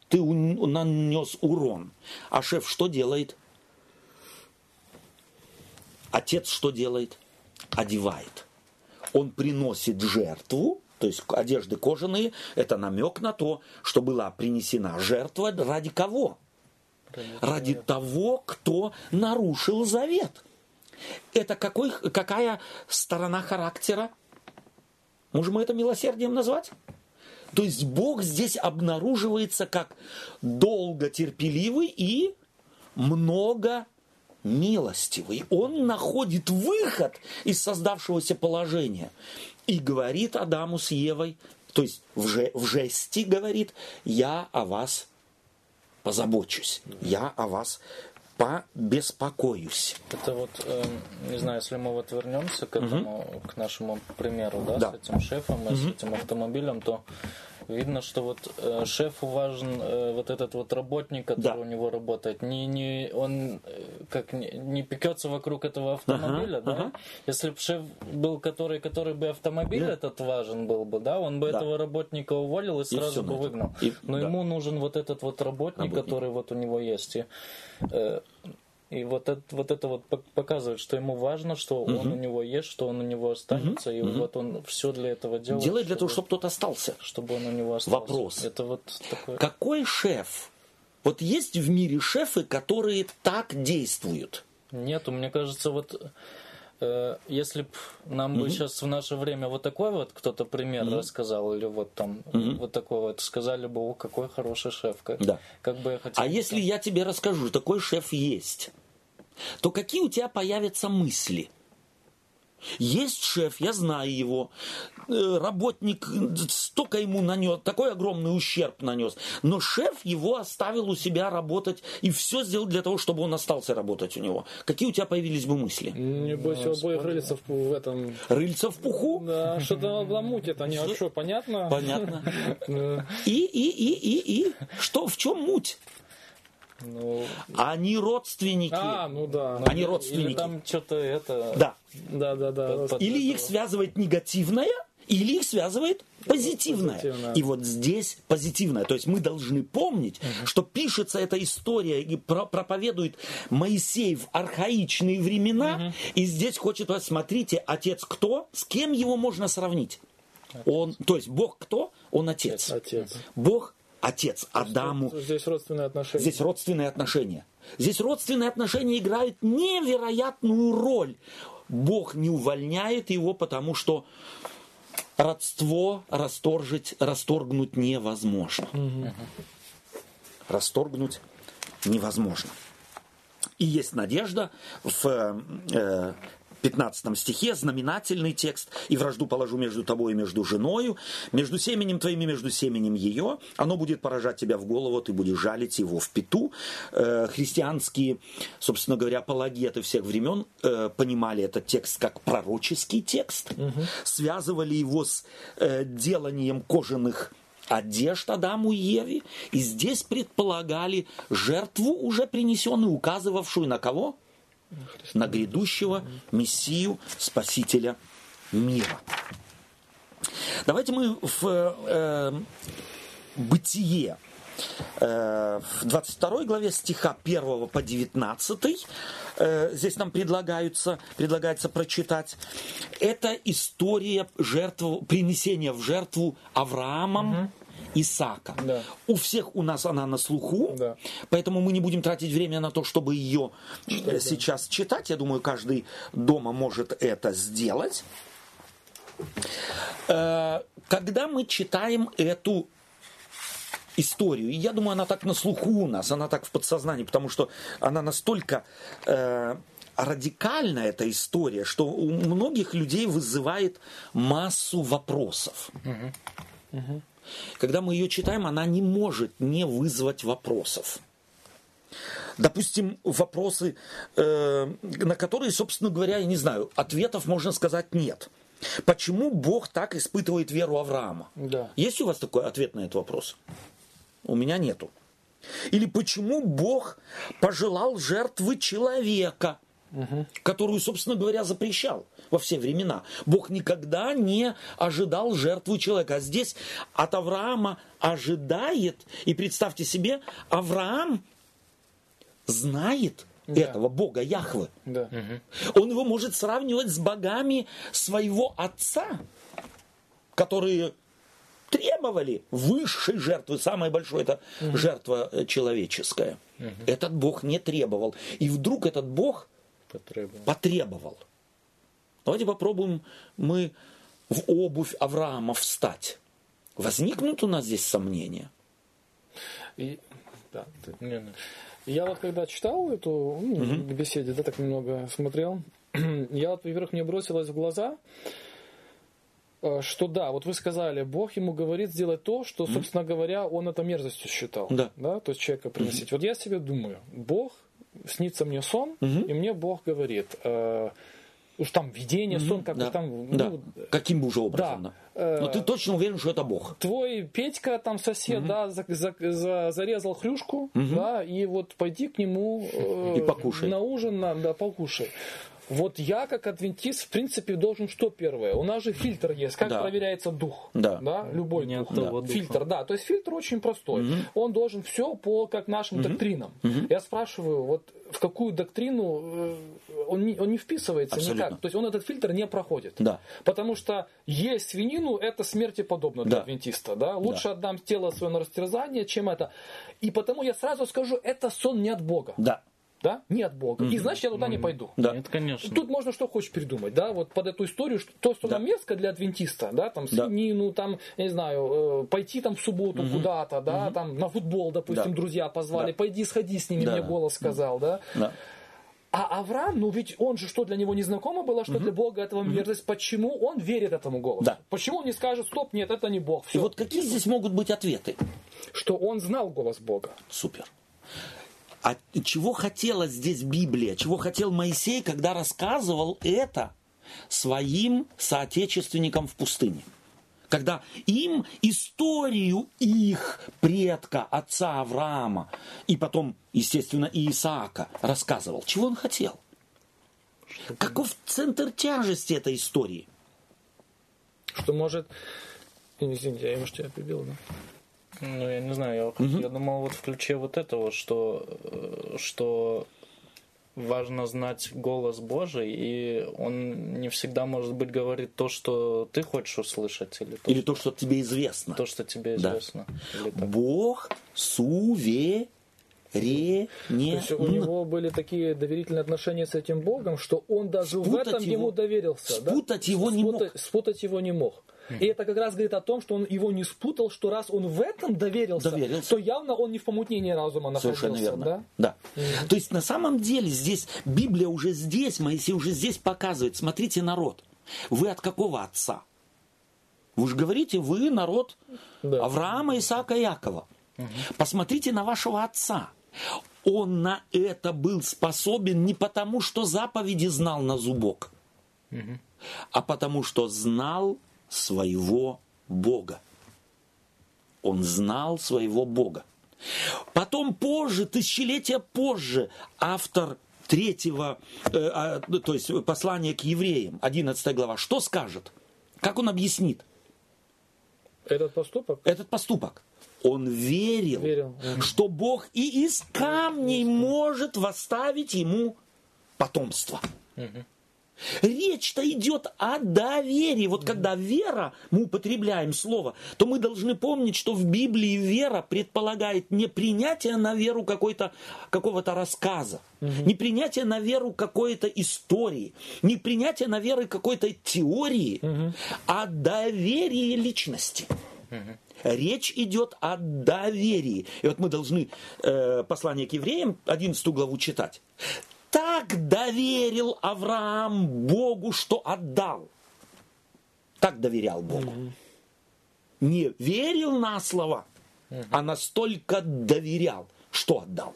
Ты у- нанес урон. А шеф что делает? Отец что делает? Одевает. Он приносит жертву, то есть одежды кожаные, это намек на то, что была принесена жертва ради кого? Ради того, кто нарушил завет. Это какой, какая сторона характера? Можем мы это милосердием назвать? То есть Бог здесь обнаруживается как долготерпеливый и много милостивый. Он находит выход из создавшегося положения и говорит Адаму с Евой, то есть в, же, в жесте говорит, я о вас позабочусь, я о вас побеспокоюсь. Это вот, эм, не знаю, если мы вот вернемся к этому, к нашему примеру, да, Да. с этим шефом и с этим автомобилем, то видно, что вот э, шефу важен э, вот этот вот работник, который Да. у него работает. Не, не, он э, как не, не пекется вокруг этого автомобиля, Ага, да? ага. Если бы шеф был, который, который бы автомобиль Да. этот важен был бы, да, он бы Да. этого работника уволил и всё сразу бы выгнал. И- Но да. ему нужен вот этот вот работник, Работник. который вот у него есть. И, э, и вот это, вот это вот пок- показывает, что ему важно, что он у него есть, что он у него останется, и вот он все для этого делает. Делает для того, чтобы тот остался. чтобы он у него остался. Вопрос. Это вот такой... Какой шеф? Вот есть в мире шефы, которые так действуют. Нету, мне кажется, вот э, если б нам бы сейчас в наше время вот такой вот кто-то пример рассказал, или вот там вот такой вот, сказали бы, о, какой хороший шеф, как, Да. как бы я хотел... А если я тебе расскажу, такой шеф есть, то какие у тебя появятся мысли? Есть шеф, я знаю его, э, работник столько ему нанес, такой огромный ущерб нанес, но шеф его оставил у себя работать и все сделал для того, чтобы он остался работать у него. Какие у тебя появились бы мысли? Небось, у обоих рыльцев в этом... Рыльца в пуху? Да, что-то ломутит они. А что, понятно? Понятно. И, и, и, и, и. Что, в чем муть? Ну, Они родственники. А, ну да. Они или родственники. там что-то это... Да. Да, да, да. Под- под- Или их связывает негативное, или их связывает позитивное. Позитивное. И вот здесь позитивное. То есть мы должны помнить, что пишется эта история и про- проповедует Моисей в архаичные времена. И здесь хочет вас, смотрите, отец кто? С кем его можно сравнить? Он, то есть Бог кто? Он отец. Отец. Бог отец Адаму. Здесь родственные отношения. Здесь родственные отношения. Здесь родственные отношения играют невероятную роль. Бог не увольняет его, потому что родство расторжить, расторгнуть невозможно. Расторгнуть невозможно. И есть надежда в э, 15 стихе знаменательный текст. «И вражду положу между тобой и между женою, между семенем твоим и между семенем ее. Оно будет поражать тебя в голову, ты будешь жалить его в пету». Э, христианские, собственно говоря, апологеты всех времен э, понимали этот текст как пророческий текст, угу. связывали его с э, деланием кожаных одежд Адаму и Еве, и здесь предполагали жертву, уже принесенную, указывавшую на кого? На грядущего Мессию, Спасителя мира. Давайте мы в э, Бытие, э, в 22 главе стиха 1 по 19, э, здесь нам предлагаются, предлагается прочитать, это история жертву, принесения в жертву Авраамом, угу Исаака. Да. У всех у нас она на слуху, да. поэтому мы не будем тратить время на то, чтобы ее Читать, э, сейчас да. читать. Я думаю, каждый дома может это сделать. Э, когда мы читаем эту историю. И я думаю, она так на слуху у нас, она так в подсознании, потому что она настолько э, радикальна, эта история, что у многих людей вызывает массу вопросов. Угу. Угу. Когда мы ее читаем, она не может не вызвать вопросов. Допустим, вопросы, э, на которые, собственно говоря, я не знаю, ответов можно сказать нет. Почему Бог так испытывает веру Авраама? Да. Есть у вас такой ответ на этот вопрос? У меня нету. Или почему Бог пожелал жертвы человека, угу. которую, собственно говоря, запрещал? во все времена. Бог никогда не ожидал жертву человека. А здесь от Авраама ожидает, и представьте себе, Авраам знает да. этого Бога Яхвы. Да. Он его может сравнивать с богами своего отца, которые требовали высшей жертвы, самая большая это угу. жертва э, человеческая. Угу. Этот Бог не требовал. И вдруг этот Бог потребовал. потребовал. Давайте попробуем мы в обувь Авраама встать. Возникнут у нас здесь сомнения? И, да, не, Я вот когда читал эту ну, угу. беседе, да, так немного смотрел, я вот, во-первых, мне бросилось в глаза, э, что да, вот вы сказали, Бог ему говорит сделать то, что, собственно говоря, он это мерзостью считал. Да. да то есть человека приносить. mm Вот я себе думаю, Бог, снится мне сон, mm и мне Бог говорит, э, уж там видение, сон, как да. там. Да. Ну, Каким бы уже образом. Да. да. Но ты точно уверен, что это Бог. Твой Петька, там сосед, угу. да, за, за, за, зарезал хрюшку, угу. да, и вот пойди к нему э, и покушай. на ужин, на, да, покушай. Вот я, как адвентист, в принципе, должен что первое? У нас же фильтр есть, как да. проверяется дух. Да. да? Любой Нет дух. Да. Фильтр, да. То есть фильтр очень простой. Угу. Он должен все по как нашим угу. доктринам. Угу. Я спрашиваю, вот в какую доктрину э, он не, он не вписывается Абсолютно. никак. То есть он этот фильтр не проходит. Да. Потому что есть свинину, это смерти подобно для да. адвентиста. Да? Лучше да. отдам тело свое на растерзание, чем это. И потому я сразу скажу, это сон не от Бога. Да да, не от Бога. Mm-hmm. И значит, я туда mm-hmm. не пойду. Да. Нет, конечно. Тут можно что хочешь придумать, да, вот под эту историю, что, то, что да. нам мерзко для адвентиста, да, там, свинину, да. там, я не знаю, э, пойти там в субботу mm-hmm. куда-то, да, mm-hmm. там, на футбол, допустим, да. друзья позвали, да. пойди сходи с ними, да. мне голос сказал, да. да. А Авраам, ну ведь он же что для него незнакомо было, что угу. для Бога этого мерзость. Угу. Почему он верит этому голосу? Да. Почему он не скажет, стоп, нет, это не Бог. Все. И вот какие здесь могут быть ответы? Что он знал голос Бога. Супер. А чего хотела здесь Библия? Чего хотел Моисей, когда рассказывал это своим соотечественникам в пустыне? Когда им историю их предка, отца Авраама, и потом, естественно, и Исаака рассказывал. Чего он хотел? Каков центр тяжести этой истории? Что может... Извините, я, может, тебя прибил, да? Ну, я не знаю, я, угу. я думал вот в ключе вот этого, что, э, что важно знать голос Божий, и он не всегда, может быть, говорит то, что ты хочешь услышать. Или то, или что, то что тебе известно. То, что тебе известно. Да. Бог суверен. Ре, не, То есть у него были такие доверительные отношения с этим Богом, что он даже в этом его- ему доверился. да? спутать его не мог. Спутать его не мог. И это как раз говорит о том, что он его не спутал, что раз он в этом доверился, Доверился. то явно он не в помутнении разума находился. Совершенно верно. Да? Да. То есть на самом деле здесь, Библия уже здесь, Моисей уже здесь показывает. Смотрите, народ, вы от какого отца? Вы же говорите, вы народ Да. Авраама, Исаака, Якова. Посмотрите на вашего отца. Он на это был способен не потому, что заповеди знал на зубок, а потому что знал своего Бога. Он знал своего Бога. Потом позже, тысячелетия позже, автор третьего, э, ну, то есть послания к евреям, 11 глава, что скажет? Как он объяснит Этот поступок этот поступок? Он верил, Верил. что Бог и из камней может восставить ему потомство. Речь-то идет о доверии. Вот когда вера, мы употребляем слово, то мы должны помнить, что в Библии вера предполагает не принятие на веру какой-то, какого-то рассказа, не принятие на веру какой-то истории, не принятие на веру какой-то теории, а доверие личности. Речь идет о доверии. И вот мы должны э, послание к евреям, 11 главу читать. Так доверил Авраам Богу, что отдал. Так доверял Богу. Не верил на слово, а настолько доверял, что отдал.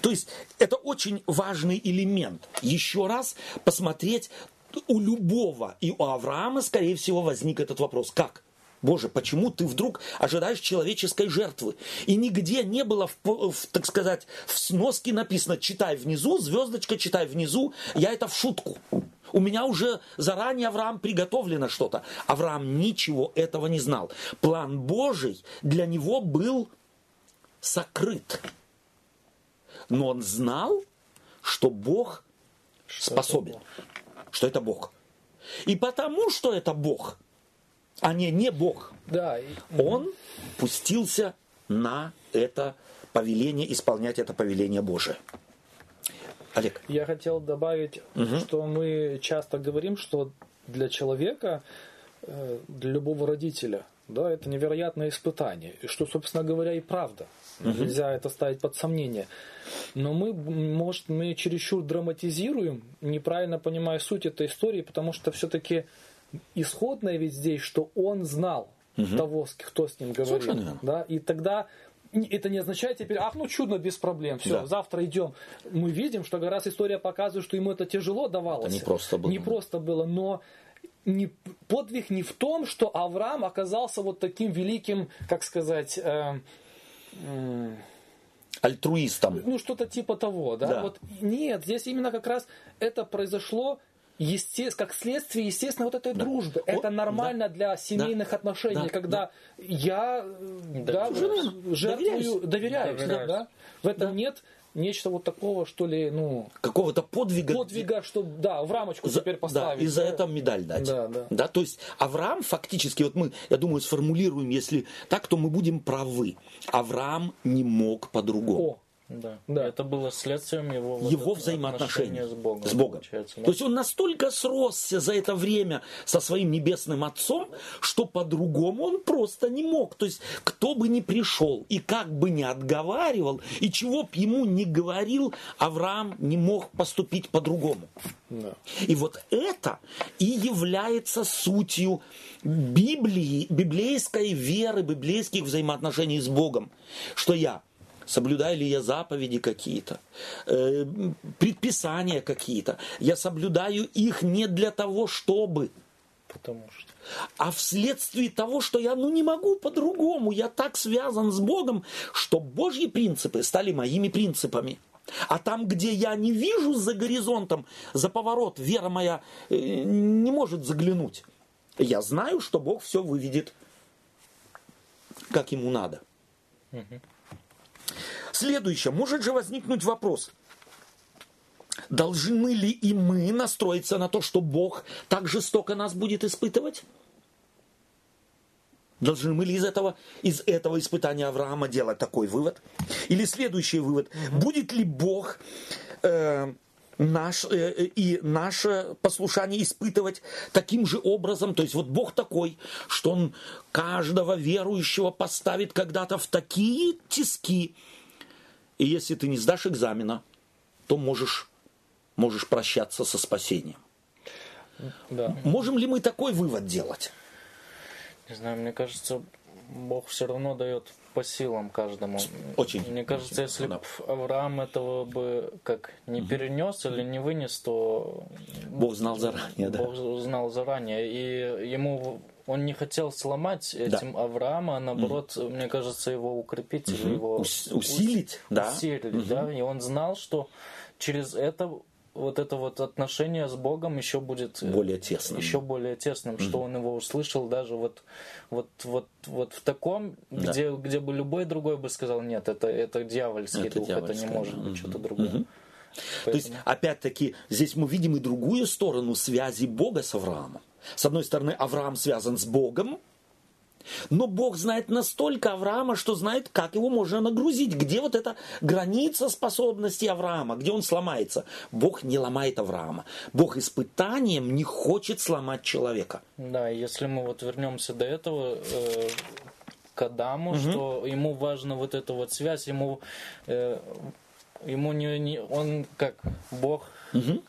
То есть это очень важный элемент. Еще раз посмотреть у любого, и у Авраама, скорее всего, возник этот вопрос. Как? Боже, почему ты вдруг ожидаешь человеческой жертвы? И нигде не было, в, в, так сказать, в сноске написано, читай внизу, звездочка, читай внизу, я это в шутку. У меня уже заранее Авраам приготовлено что-то. Авраам ничего этого не знал. План Божий для него был сокрыт. Но он знал, что Бог способен, что это Бог. И потому, что это Бог, а не не Бог, Да, он пустился на это повеление, исполнять это повеление Божие. Олег. Я хотел добавить, что мы часто говорим, что для человека, э, для любого родителя, да, это невероятное испытание. И что, собственно говоря, и правда. Нельзя это ставить под сомнение. Но мы, может, мы чересчур драматизируем, неправильно понимая суть этой истории, потому что все-таки исходное ведь здесь, что он знал того, с- кто с ним говорил. Совершенно. Да? И тогда это не означает теперь, ах, ну чудно, без проблем, все, Да. завтра идем. Мы видим, что раз история показывает, что ему это тяжело давалось. Это непросто было. Не просто было, но не, подвиг не в том, что Авраам оказался вот таким великим, как сказать, э, м, Альтруистом. ну что-то типа того, да? Да. Вот нет, здесь именно как раз это произошло есте- как следствие, естественно, вот этой дружбы. Вот, Это нормально для семейных отношений, Да. когда я э, да, Доверяюсь. жертвую, доверяюсь, Доверяюсь. да? В этом нет нечто вот такого, что ли, ну, Какого-то подвига. подвига, что, да, в рамочку За- теперь да, поставить. и за да. это медаль дать. Да, да. то есть Авраам фактически, вот мы, я думаю, сформулируем, если так, то мы будем правы. Авраам не мог по-другому. Да. Да. Это было следствием его, вот его этого взаимоотношения отношения с Богом. С Богом. да. То есть он настолько сросся за это время со своим небесным отцом, что по-другому он просто не мог. То есть кто бы ни пришел и как бы ни отговаривал, и чего бы ему ни говорил, Авраам не мог поступить по-другому. да. И вот это и является сутью Библии, библейской веры, библейских взаимоотношений с Богом. Что я соблюдаю ли я заповеди какие-то, э, предписания какие-то. Я соблюдаю их не для того, чтобы, Потому что... а вследствие того, что я ну не могу по-другому. Я так связан с Богом, что Божьи принципы стали моими принципами. А там, где я не вижу за горизонтом, за поворот, вера моя э, не может заглянуть. Я знаю, что Бог все выведет, как ему надо. Следующее. Может же возникнуть вопрос. Должны ли и мы настроиться на то, что Бог так жестоко нас будет испытывать? Должны мы ли из этого, из этого испытания Авраама делать такой вывод? Или следующий вывод. Будет ли Бог э, наш, э, и наше послушание испытывать таким же образом? То есть вот Бог такой, что Он каждого верующего поставит когда-то в такие тиски. И если ты не сдашь экзамена, то можешь, можешь прощаться со спасением. Да. Можем ли мы такой вывод делать? Не знаю, мне кажется, Бог все равно дает по силам каждому. Очень. Мне кажется, Очень, если да. Авраам этого бы как не перенес или не вынес, то Бог знал заранее, да. Бог знал заранее. И ему он не хотел сломать этим Авраама, а наоборот, мне кажется, его укрепить или его Ус- усилить, да. усилить, да. И он знал, что через это вот это вот отношение с Богом еще будет э, Более тесным. еще более тесным, что он его услышал даже вот вот вот вот в таком, Да. где где бы любой другой бы сказал нет, это это дьявольский Это дух, это не может быть что-то другое. То есть, Поэтому- опять-таки, здесь мы видим и другую сторону связи Бога с Авраамом. С одной стороны, Авраам связан с Богом, но Бог знает настолько Авраама, что знает, как его можно нагрузить. Где вот эта граница способностей Авраама, где он сломается. Бог не ломает Авраама. Бог испытанием не хочет сломать человека. Да, если мы вот вернемся до этого э, к Адаму, что ему важна вот эта вот связь, ему э, ему не, не он как Бог.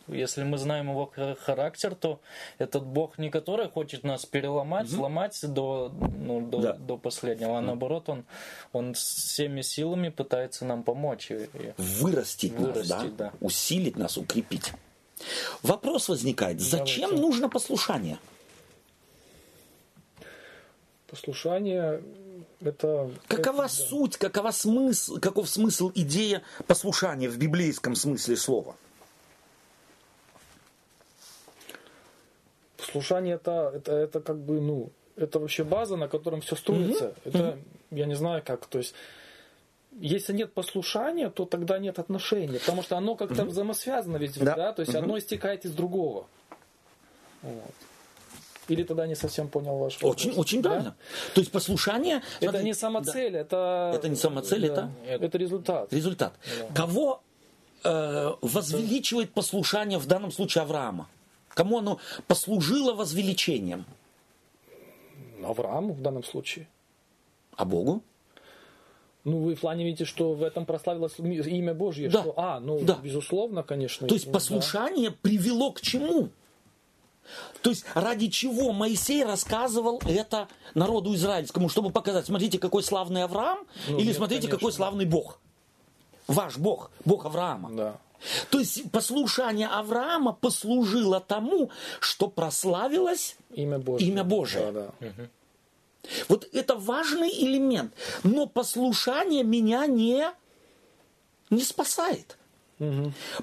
Если мы знаем его ха- характер, то этот Бог не который хочет нас переломать, сломать до, ну, до, Да. до последнего, а наоборот он, он всеми силами пытается нам помочь. И- и- Вырастить, нас, Вырастить, да? да. усилить нас, укрепить. Вопрос возникает, зачем Давайте. нужно послушание? Послушание это... Какова это- суть, какова смысл, каков смысл, идея послушания в библейском смысле слова? Послушание это, это, это как бы, ну, это вообще база, на котором все строится. Это, я не знаю как, то есть, если нет послушания, то тогда нет отношений, потому что оно как-то взаимосвязано везде, Да. да, то есть одно истекает из другого. Вот. Или тогда не совсем понял ваш вопрос. Очень, очень Да? правильно. То есть послушание... Это смотри, не самоцель, это... Это не самоцель, да, это- это результат. да, результат. Кого э, возвеличивает послушание в данном случае Авраама? Кому оно послужило возвеличением? Аврааму в данном случае. А Богу? Ну, вы в плане видите, что в этом прославилось имя Божье. Да. Что, а, ну, Да. безусловно, конечно. То есть Ну, послушание привело к чему? То есть ради чего Моисей рассказывал это народу израильскому, чтобы показать, смотрите, какой славный Авраам, Ну, или нет, смотрите, конечно. какой славный Бог. Ваш Бог, Бог Авраама. Да. То есть послушание Авраама послужило тому, что прославилось Имя Божье. Имя Божие. Да, да. Вот это важный элемент. Но послушание меня не, не спасает.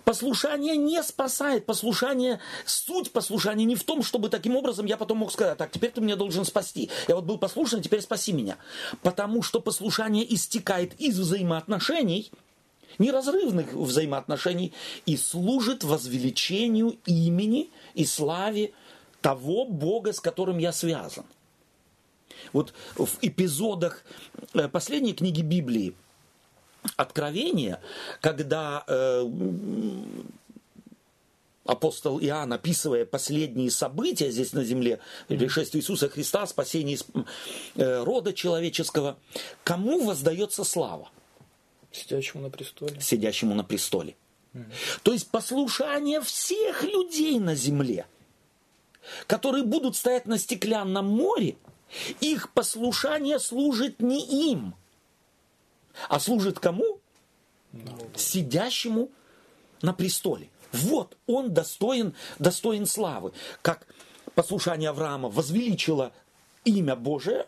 Послушание не спасает. Послушание, суть послушания не в том, чтобы таким образом я потом мог сказать, так, теперь ты меня должен спасти. Я вот был послушан, теперь спаси меня. Потому что послушание истекает из взаимоотношений, неразрывных взаимоотношений, и служит возвеличению имени и славе того Бога, с которым я связан. Вот в эпизодах э, последней книги Библии Откровения, когда э, апостол Иоанн, описывая последние события здесь на земле, пришествие Иисуса Христа, спасение э, рода человеческого, кому воздается слава? Сидящему на престоле. сидящему на престоле. То есть послушание всех людей на земле, которые будут стоять на стеклянном море, их послушание служит не им, а служит кому? Сидящему на престоле. Вот он достоин, достоин славы. Как послушание Авраама возвеличило имя Божие,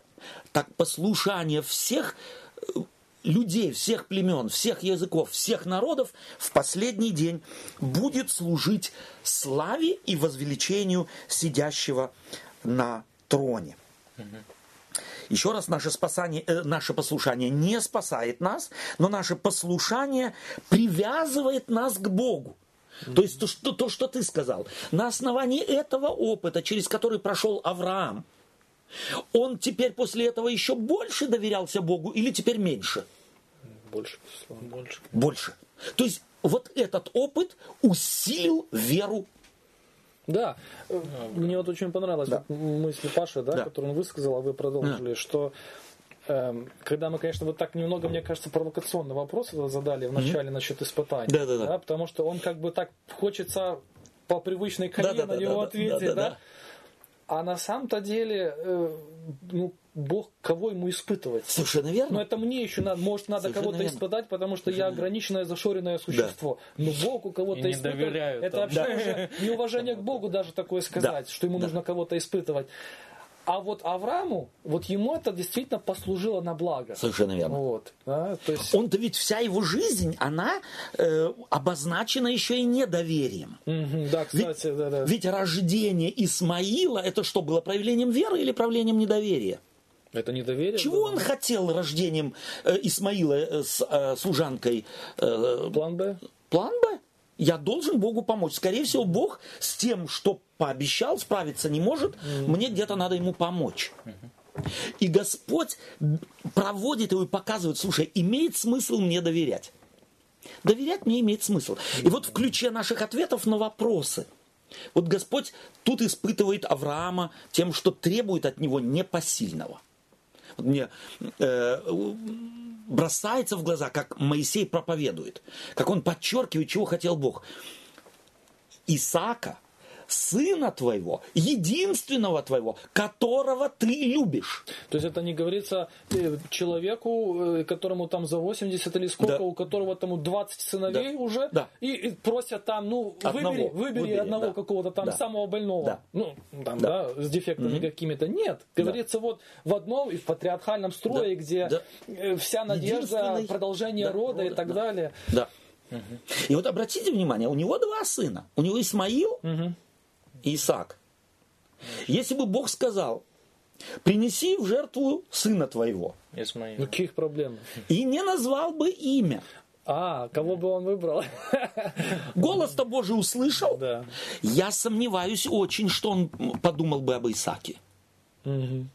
так послушание всех э, людей, всех племен, всех языков, всех народов в последний день будет служить славе и возвеличению сидящего на троне. Еще раз, наше, спасание, э, наше послушание не спасает нас, но наше послушание привязывает нас к Богу. То есть то что, то, что ты сказал, на основании этого опыта, через который прошел Авраам, Он теперь после этого еще больше доверялся Богу или теперь меньше? Больше. Больше. Больше. То есть вот этот опыт усилил веру. Да, э, мне вот очень понравилась Да. мысль Паши, да, Да. которую он высказал, а вы продолжили, что эм, когда мы, конечно, вот так немного, мне кажется, провокационный вопрос задали в начале насчет испытаний. Да-да-да. Потому что он как бы так хочется по привычной коне на Да-да-да-да-да. него ответить, Да-да-да. да? А на самом-то деле, э, ну, Бог кого ему испытывать? Совершенно верно. Но это мне еще надо, может, надо Совершенно кого-то верно. испытать, потому что я ограниченное, зашоренное существо. Но Бог у кого-то И доверяю это там. вообще уже неуважение к Богу даже такое сказать, что ему Да. нужно кого-то испытывать. А вот Аврааму, вот ему это действительно послужило на благо. Совершенно верно. Вот, да, то есть, Он-то ведь вся его жизнь, она э, обозначена еще и недоверием. Мгм, да, кстати, ведь, да, да. ведь рождение Исмаила, это что, было проявлением веры или проявлением недоверия? это недоверие. Чего было. он хотел рождением э, Исмаила э, с э, служанкой? э, План Б? план Б. Я должен Богу помочь. Скорее всего, Бог с тем, что пообещал, справиться не может. Мне где-то надо ему помочь. И Господь проводит его и показывает, слушай, имеет смысл мне доверять. Доверять мне имеет смысл. И вот в ключе наших ответов на вопросы. Вот Господь тут испытывает Авраама тем, что требует от него непосильного. Мне э, бросается в глаза, как Моисей проповедует, как он подчеркивает, чего хотел Бог. Исаака, сына твоего, единственного твоего, которого ты любишь. То есть это не говорится э, человеку, э, которому там за 80 или сколько, Да. у которого там 20 сыновей Да. уже, Да. И, и просят там, ну, Одного. выбери, выбери, Выбери, одного да. какого-то там Да. самого больного. Да. Ну, там, Да. да, с дефектами какими-то. Нет. Говорится вот в одном и в патриархальном строе, Да. где Да. э, вся надежда, продолжение Да. рода и Рода, так да. далее. Да. И вот обратите внимание, у него два сына. У него Исмаил и Исаак. Если бы Бог сказал, принеси в жертву сына твоего, Исмаил. Ну, каких проблем? и не назвал бы имя, А, кого бы он выбрал? голос-то Божий услышал, Да. я сомневаюсь очень, что он подумал бы об Исааке. Мгм.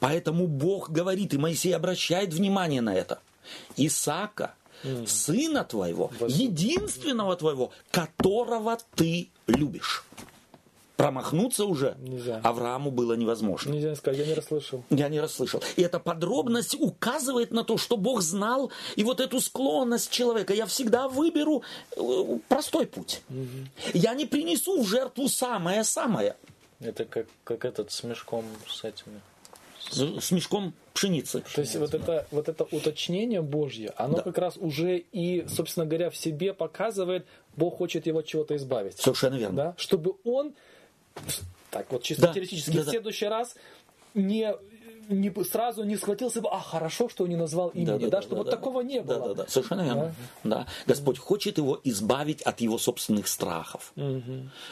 Поэтому Бог говорит, и Моисей обращает внимание на это. Сына твоего, единственного твоего, которого ты любишь. Промахнуться уже Нельзя. Аврааму было невозможно. Нельзя сказать, я не расслышал. Я не расслышал. И эта подробность указывает на то, что Бог знал и вот эту склонность человека. Я всегда выберу э, простой путь. Я не принесу в жертву самое-самое Это как, как этот с мешком с этими. С мешком пшеницы. То есть вот это, вот это уточнение Божье, оно Да. как раз уже и, собственно говоря, в себе показывает, Бог хочет его от чего-то избавить. Совершенно верно. Да? Чтобы он, так вот чисто Да. теоретически, Да, в да. следующий раз не, не сразу не схватился бы, а хорошо, что не назвал имени, да, чтобы вот такого не было. Да, да, да, совершенно верно. Да. Господь хочет его избавить от его собственных страхов,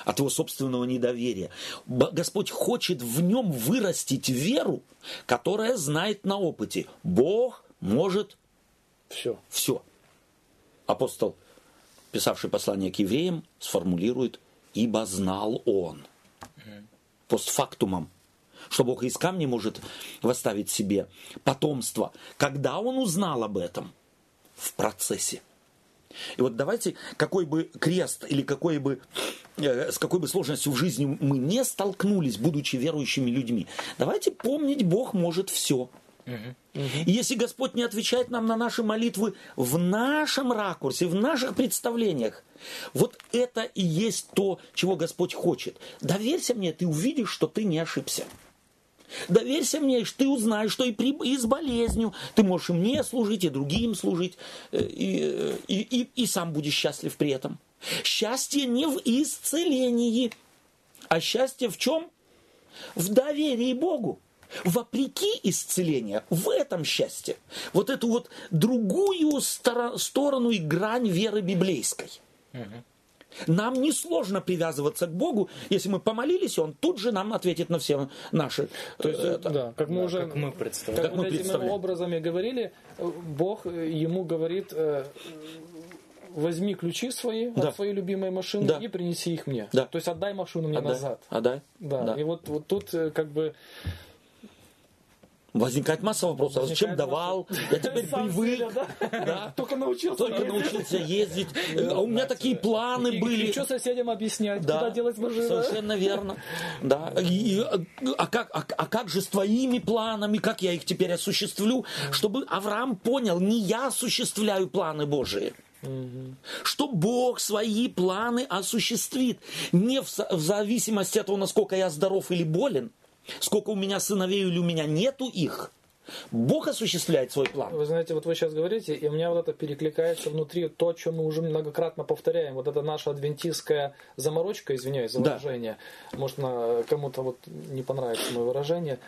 от его собственного недоверия. Господь хочет в нем вырастить веру, которая знает на опыте. Бог может Все. все. Апостол, писавший послание к евреям, сформулирует, ибо знал он. Постфактумом. Что Бог из камня может восставить себе потомство. Когда он узнал об этом? В процессе. И вот давайте, какой бы крест или какой бы, э, с какой бы сложностью в жизни мы не столкнулись, будучи верующими людьми, давайте помнить, Бог может все. И если Господь не отвечает нам на наши молитвы в нашем ракурсе, в наших представлениях, вот это и есть то, чего Господь хочет. Доверься мне, ты увидишь, что ты не ошибся. Доверься мне, ты узнаешь, что и, при, и с болезнью ты можешь и мне служить, и другим служить, э, и, э, и, и, и сам будешь счастлив при этом. Счастье не в исцелении, а счастье в чем? В доверии Богу. Вопреки исцелению, в этом счастье. Вот эту вот другую сторону и грань веры библейской. Нам несложно привязываться к Богу, если мы помолились, Он тут же нам ответит на все наши. То есть, э, это. да, как мы Да, уже как мы представляем. как Как мы вот этими образами говорили, э, Бог э, ему говорит, э, возьми ключи свои Да. от своей любимой машины Да. и принеси их мне. Да. То есть отдай машину мне Отдай. назад. Отдай. Да. Да. И вот, вот тут э, как бы Возникает масса вопросов. Зачем Возникает давал? Я теперь Сам привык. себя, да? Да. Только научился. Только ездить. научился ездить. А у меня такие планы И- были. И что соседям объяснять, Да, куда делать машину? Совершенно верно. Да. И, а, как, а, а как же с твоими планами, как я их теперь осуществлю, чтобы Авраам понял, не я осуществляю планы Божии. Что Бог свои планы осуществит. Не в зависимости от того, насколько я здоров или болен, сколько у меня сыновей или у меня нету их. Бог осуществляет свой план. Вы знаете, вот вы сейчас говорите, и у меня вот это перекликается внутри то, что мы уже многократно повторяем. Вот это наша адвентистская заморочка, извиняюсь за Да. выражение. Может, на- кому-то вот не понравится мое выражение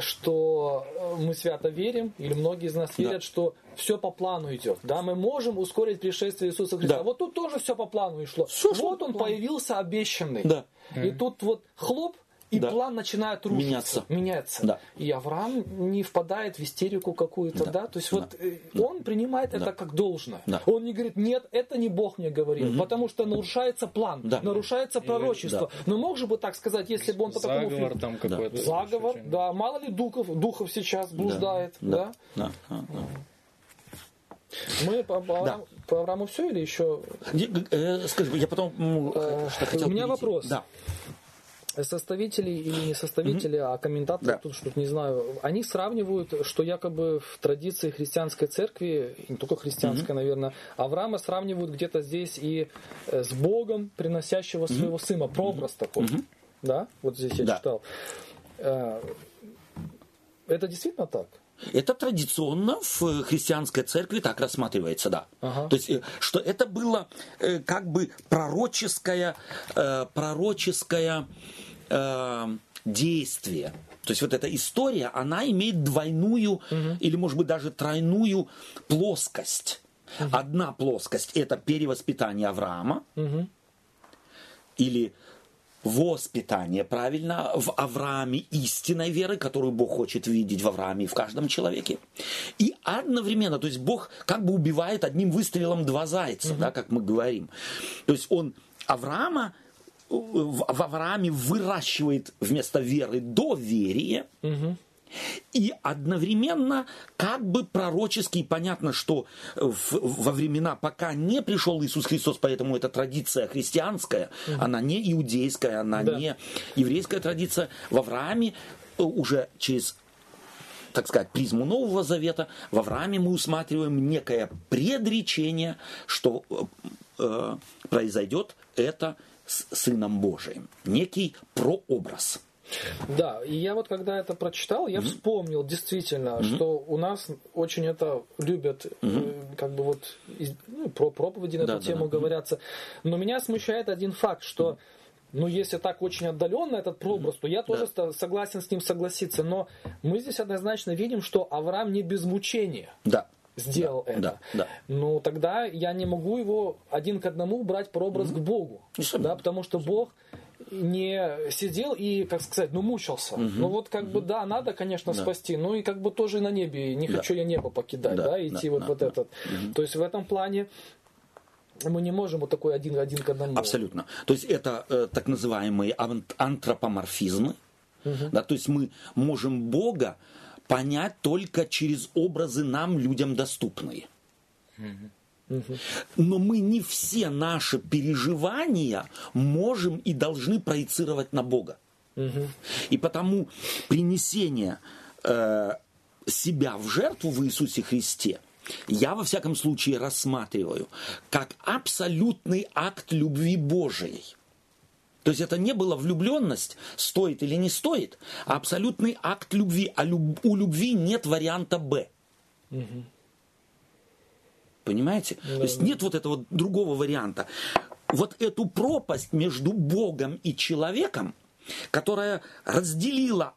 что мы свято верим, или многие из нас верят, что все по плану идет. Да, мы можем ускорить пришествие Иисуса Христа. Да. Вот тут тоже все по плану и шло. Шло вот по он плану. появился обещанный. Да. И тут вот хлоп, и Да. план начинает рушиться. Меняться. меняться. Да. И Авраам не впадает в истерику какую-то, да. Да. То есть Да. вот э, он принимает это как должное. Да. Он не говорит, нет, это не Бог мне говорил, потому что нарушается план, Да. нарушается пророчество. да. Но мог же бы так сказать, если бы он по такому Заговор фильму- там какой-то. Заговор, ощущение. да. Мало ли духов, духов сейчас блуждает, да. Да. Да. Да. Мы по, по, Да. по Аврааму все или еще э, Скажи, я потом Э, что хотел у меня перейти. вопрос. Да. Составители или не составители, а комментаторы, Да. тут что-то не знаю, они сравнивают, что якобы в традиции христианской церкви, не только христианской, наверное, Авраама сравнивают где-то здесь и э, с Богом, приносящего своего сына, прообраз такой. Да, вот здесь я Да. читал. Э, Это действительно так? Это традиционно в христианской церкви так рассматривается, да. Ага. То есть, э, что это было э, как бы пророческое, э, пророческое э, действие. То есть вот эта история, она имеет двойную или, может быть, даже тройную плоскость. Одна плоскость – это перевоспитание Авраама, Мгм. или воспитание, правильно, в Аврааме истинной веры, которую Бог хочет видеть в Аврааме и в каждом человеке. И одновременно, то есть Бог как бы убивает одним выстрелом два зайца, да, как мы говорим. То есть он Авраама в Аврааме выращивает вместо веры доверие, Мгм. И одновременно как бы пророчески, понятно, что в- во времена, пока не пришел Иисус Христос, поэтому эта традиция христианская, она не иудейская, она Да. не еврейская традиция, в Аврааме э, уже через так сказать, призму Нового Завета, в Аврааме мы усматриваем некое предречение, что э, э, произойдет это с Сыном Божиим. Некий прообраз. Да, и я вот когда это прочитал, я вспомнил действительно, что у нас очень это любят, э, как бы вот из- ну, про проповеди на Да, эту да, тему да. говорятся. Но меня смущает один факт, что ну, если так очень отдаленно этот прообраз, то я тоже ста- согласен с ним согласиться. Но мы здесь однозначно видим, что Авраам не без мучения Да. сделал Да, это. да, да. Ну, тогда я не могу его один к одному брать прообраз к Богу. Несомненно. Да, потому что Бог не сидел и, как сказать, ну, мучился. Ну, вот как бы, да, надо, конечно, Да. спасти, ну, и как бы тоже на небе, не Да. хочу я небо покидать, Да, да, идти да, вот, да, вот да. этот. То есть в этом плане мы не можем вот такой один, один к одному. Абсолютно. То есть это э, так называемые ан- антропоморфизмы. Да, то есть мы можем Бога понять только через образы нам, людям, доступные. Но мы не все наши переживания можем и должны проецировать на Бога. Мгм. И потому принесение э, себя в жертву в Иисусе Христе я во всяком случае рассматриваю как абсолютный акт любви Божией. То есть это не была влюбленность, стоит или не стоит, а абсолютный акт любви. А люб- у любви нет варианта Б. Понимаете? То есть нет вот этого другого варианта. Вот эту пропасть между Богом и человеком, которая разделила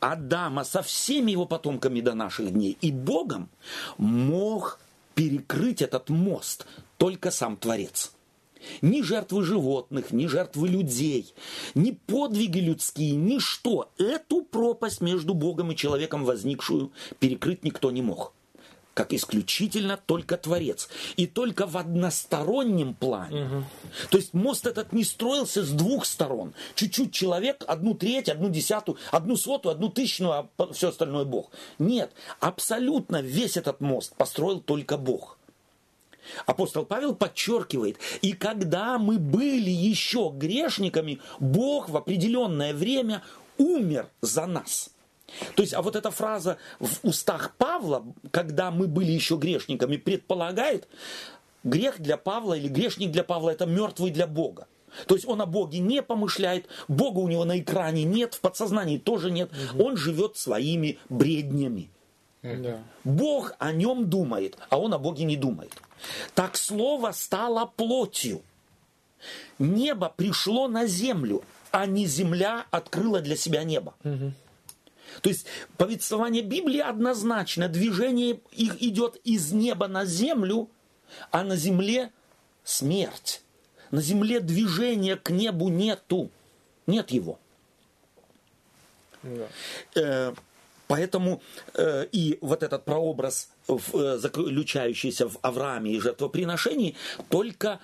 Адама со всеми его потомками до наших дней и Богом, мог перекрыть этот мост только сам Творец. Ни жертвы животных, ни жертвы людей, ни подвиги людские, ничто. Эту пропасть между Богом и человеком возникшую перекрыть никто не мог. Как исключительно только Творец. И только в одностороннем плане. То есть мост этот не строился с двух сторон. Чуть-чуть человек, одну треть, одну десятую, одну сотую, одну тысячную, а все остальное Бог. Нет, абсолютно весь этот мост построил только Бог. Апостол Павел подчеркивает, и когда мы были еще грешниками, Бог в определенное время умер за нас. То есть, а вот эта фраза в устах Павла, когда мы были еще грешниками, предполагает, грех для Павла или грешник для Павла это мертвый для Бога. То есть он о Боге не помышляет, Бога у него на экране нет, в подсознании тоже нет, он живет своими бреднями. Да. Бог о нем думает, а он о Боге не думает. Так слово стало плотью. Небо пришло на землю, а не земля открыла для себя небо. То есть повествование Библии однозначно, движение их идет из неба на землю, а на земле смерть. На земле движения к небу нету. Нет его. Да. Э, Поэтому э, и вот этот прообраз, в, э, заключающийся в Аврааме и жертвоприношении, только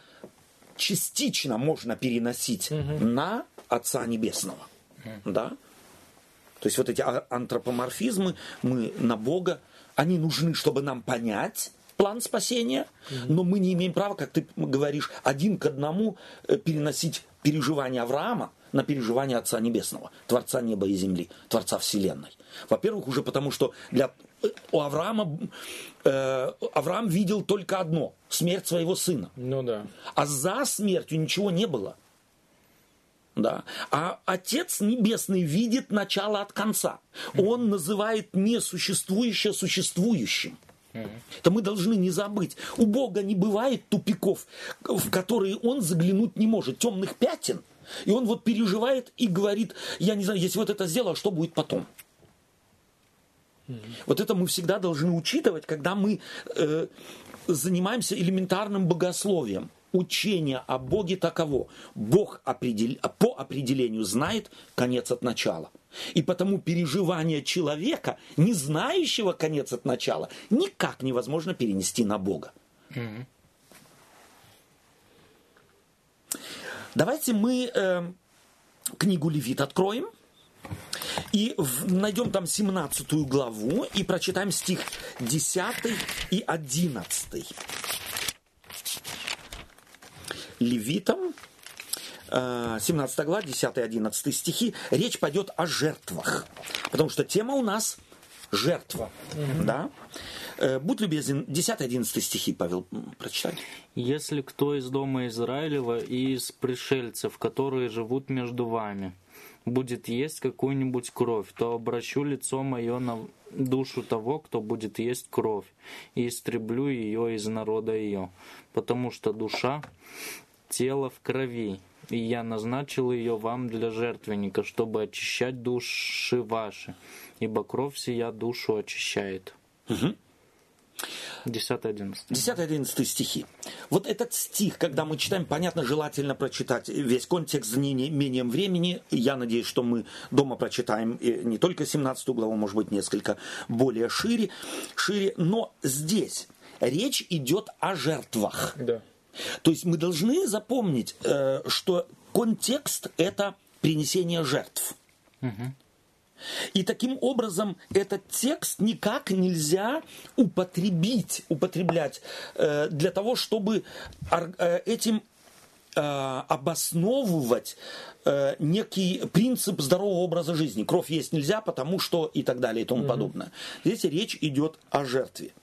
частично можно переносить на Отца Небесного. Да? То есть вот эти антропоморфизмы, мы на Бога, они нужны, чтобы нам понять план спасения, но мы не имеем права, как ты говоришь, один к одному э, переносить переживания Авраама на переживания Отца Небесного, Творца неба и земли, Творца Вселенной. Во-первых, уже потому, что для э, у Авраама э, Авраам видел только одно – смерть своего сына. Ну да. А за смертью ничего не было. Да. А Отец Небесный видит начало от конца. Он называет несуществующее существующим. Это мы должны не забыть. У Бога не бывает тупиков, в которые Он заглянуть не может, темных пятен. И Он вот переживает и говорит, я не знаю, если вот это сделал, что будет потом? Вот это мы всегда должны учитывать, когда мы э, занимаемся элементарным богословием. Учение о Боге таково. Бог определ- по определению знает конец от начала. И потому переживание человека, не знающего конец от начала, никак невозможно перенести на Бога. Давайте мы э, книгу Левит откроем. И в- найдем там 17 главу и прочитаем стих 10 и 11. Левитам, э, 17 глава, 10 и 11 стихи, речь пойдет о жертвах. Потому что тема у нас жертва. Да? Э, Будь любезен, 10-11 стихи, Павел, м, прочитать. Если кто из дома Израилева и из пришельцев, которые живут между вами, будет есть какую-нибудь кровь, то обращу лицо мое на душу того, кто будет есть кровь, и истреблю ее из народа ее, потому что душа – тело в крови, и я назначил ее вам для жертвенника, чтобы очищать души ваши, ибо кровь сия душу очищает. 10-11. 10-11 стихи. Вот этот стих, когда мы читаем, понятно, желательно прочитать весь контекст за неимением времени. Я надеюсь, что мы дома прочитаем не только 17 главу, может быть, несколько более шире. шире. Но здесь речь идет о жертвах. Да. То есть мы должны запомнить, э, что контекст – это принесение жертв. И таким образом этот текст никак нельзя употребить, употреблять э, для того, чтобы э, этим обосновывать некий принцип здорового образа жизни. Кровь есть нельзя, потому что и так далее и тому подобное. Здесь речь идет о жертве.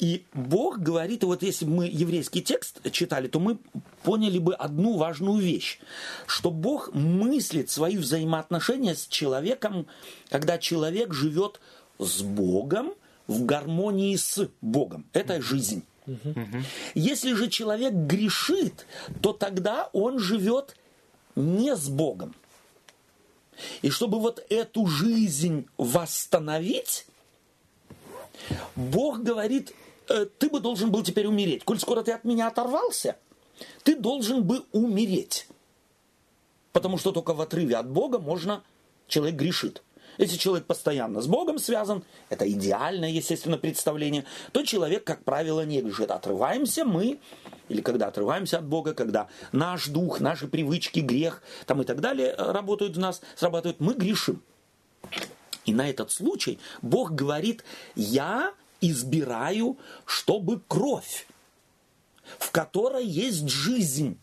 И Бог говорит, и вот если бы мы еврейский текст читали, то мы поняли бы одну важную вещь, что Бог мыслит свои взаимоотношения с человеком, когда человек живет с Богом в гармонии с Богом. Это жизнь. Если же человек грешит, то тогда он живет не с Богом. И чтобы вот эту жизнь восстановить, Бог говорит, «Э, ты бы должен был теперь умереть. Коль скоро ты от меня оторвался, ты должен бы умереть. Потому что только в отрыве от Бога можно, человек грешит. Если человек постоянно с Богом связан, это идеальное, естественно, представление, то человек, как правило, не грешит. Отрываемся мы, или когда отрываемся от Бога, когда наш дух, наши привычки, грех там и так далее э, работают в нас, срабатывают, мы грешим. И на этот случай Бог говорит, я избираю, чтобы кровь, в которой есть жизнь,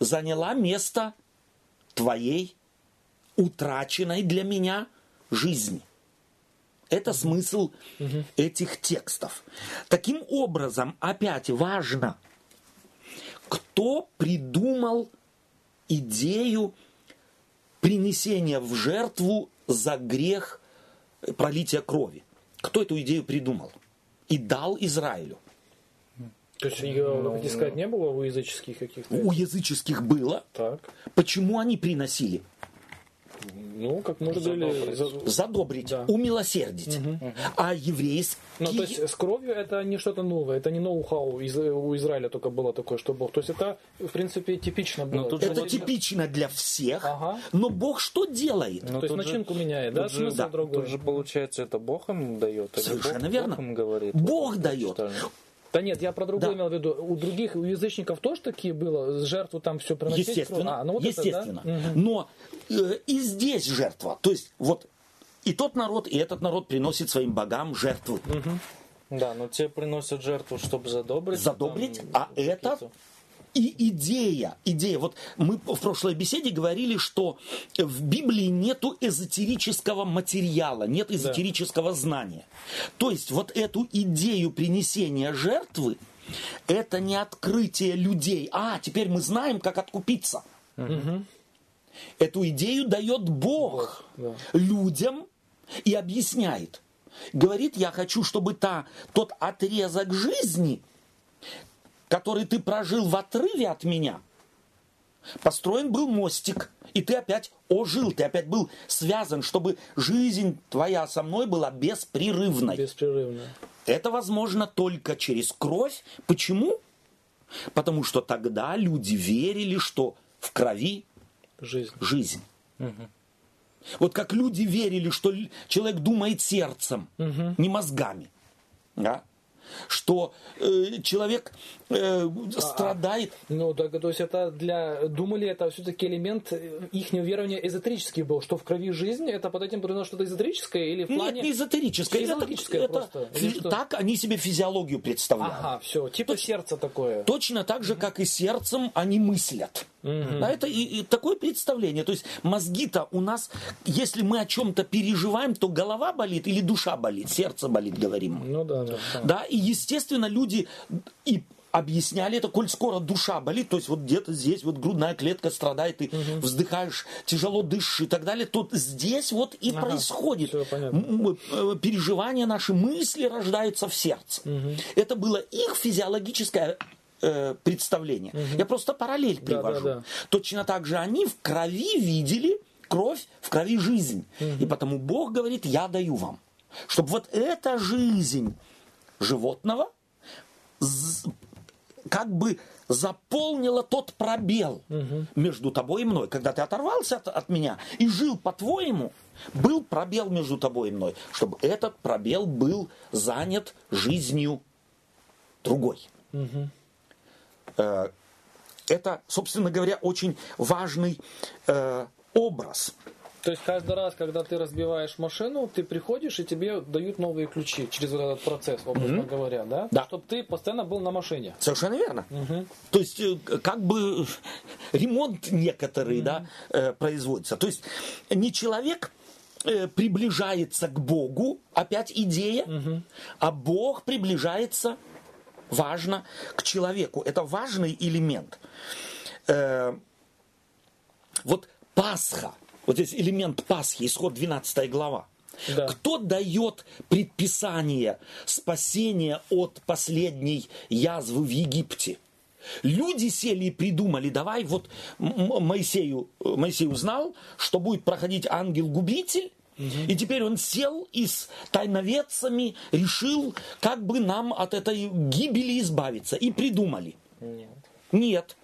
заняла место твоей утраченной для меня жизни. Это смысл угу. этих текстов. Таким образом, опять важно, кто придумал идею принесения в жертву за грех пролития крови. Кто эту идею придумал и дал Израилю? То есть ее, ну, хотите сказать, не было у языческих каких-то? У языческих было. Так. Почему они приносили? Ну, как мы говорили, задобрить, задобрить да. умилосердить. Угу. А еврейские... Ну, то есть с кровью это не что-то новое, это не ноу-хау из, у Израиля только было такое, что Бог. То есть это, в принципе, типично было. Ну, это типично для всех, ага. но Бог что делает? Ну, то есть начинку же, меняет, да? Смысл да. другой. Тут же, получается, это Бог им дает, Совершенно Бог, верно. Бог им говорит. Бог дает. Да нет, я про другое да. имел в виду. У других, у язычников тоже такие было, жертву там все приносить? Естественно, а, ну вот естественно. Это, да? Но э, и здесь жертва. То есть вот и тот народ, и этот народ приносит своим богам жертву. Угу. Да, но те приносят жертву, чтобы задобрить. Задобрить, там, а это и идея, идея. Вот мы в прошлой беседе говорили, что в Библии нету эзотерического материала, нет эзотерического да. знания. То есть вот эту идею принесения жертвы, это не открытие людей. А, теперь мы знаем, как откупиться. Угу. Эту идею дает Бог, да. людям и объясняет. Говорит, я хочу, чтобы та, тот отрезок жизни – который ты прожил в отрыве от меня, построен был мостик, и ты опять ожил, ты опять был связан, чтобы жизнь твоя со мной была беспрерывной. Беспрерывная. Это возможно только через кровь. Почему? Потому что тогда люди верили, что в крови жизнь. жизнь. Угу. Вот как люди верили, что человек думает сердцем, угу. не мозгами. Да? что э, человек э, страдает. А, ну, так, то есть это для... Думали, это все-таки элемент их верования эзотерический был, что в крови жизнь, это под этим подразумевалось что-то эзотерическое или в плане... Нет, не эзотерическое. Физиологическое это, просто. Это, так они себе физиологию представляют. Ага, все, типа Точ, сердце такое. Точно так же, как и сердцем они мыслят. Угу. Да, это и, и такое представление. То есть мозги-то у нас, если мы о чем-то переживаем, то голова болит или душа болит, сердце болит, говорим. Ну да, да. Да, да и естественно люди и объясняли это, коль скоро душа болит, то есть вот где-то здесь вот грудная клетка страдает, ты угу. вздыхаешь, тяжело дышишь и так далее, то здесь вот и ага, происходит. Э, переживания наши, мысли рождаются в сердце. Угу. Это было их физиологическое э, представление. Угу. Я просто параллель привожу. Да, да, да. Точно так же они в крови видели кровь, в крови жизнь. Угу. И потому Бог говорит, я даю вам. Чтобы вот эта жизнь животного как бы заполнила тот пробел угу. между тобой и мной. Когда ты оторвался от, от меня и жил по-твоему, был пробел между тобой и мной, чтобы этот пробел был занят жизнью другой. Угу. Это, собственно говоря, очень важный э, образ. То есть каждый раз, когда ты разбиваешь машину, ты приходишь и тебе дают новые ключи через вот этот процесс, образно mm-hmm. говоря, да? Да. Чтобы ты постоянно был на машине. Совершенно верно. Mm-hmm. То есть э, как бы ремонт некоторый, mm-hmm. да, э, производится. То есть не человек э, приближается к Богу, опять идея, mm-hmm. а Бог приближается, важно, к человеку. Это важный элемент. Вот Пасха – вот здесь элемент Пасхи, исход 12 глава. Да. Кто дает предписание спасения от последней язвы в Египте? Люди сели и придумали, давай вот Моисею, Моисей узнал, что будет проходить ангел-губитель, угу. и теперь он сел и с тайноведцами решил, как бы нам от этой гибели избавиться. И придумали. Нет. Нет.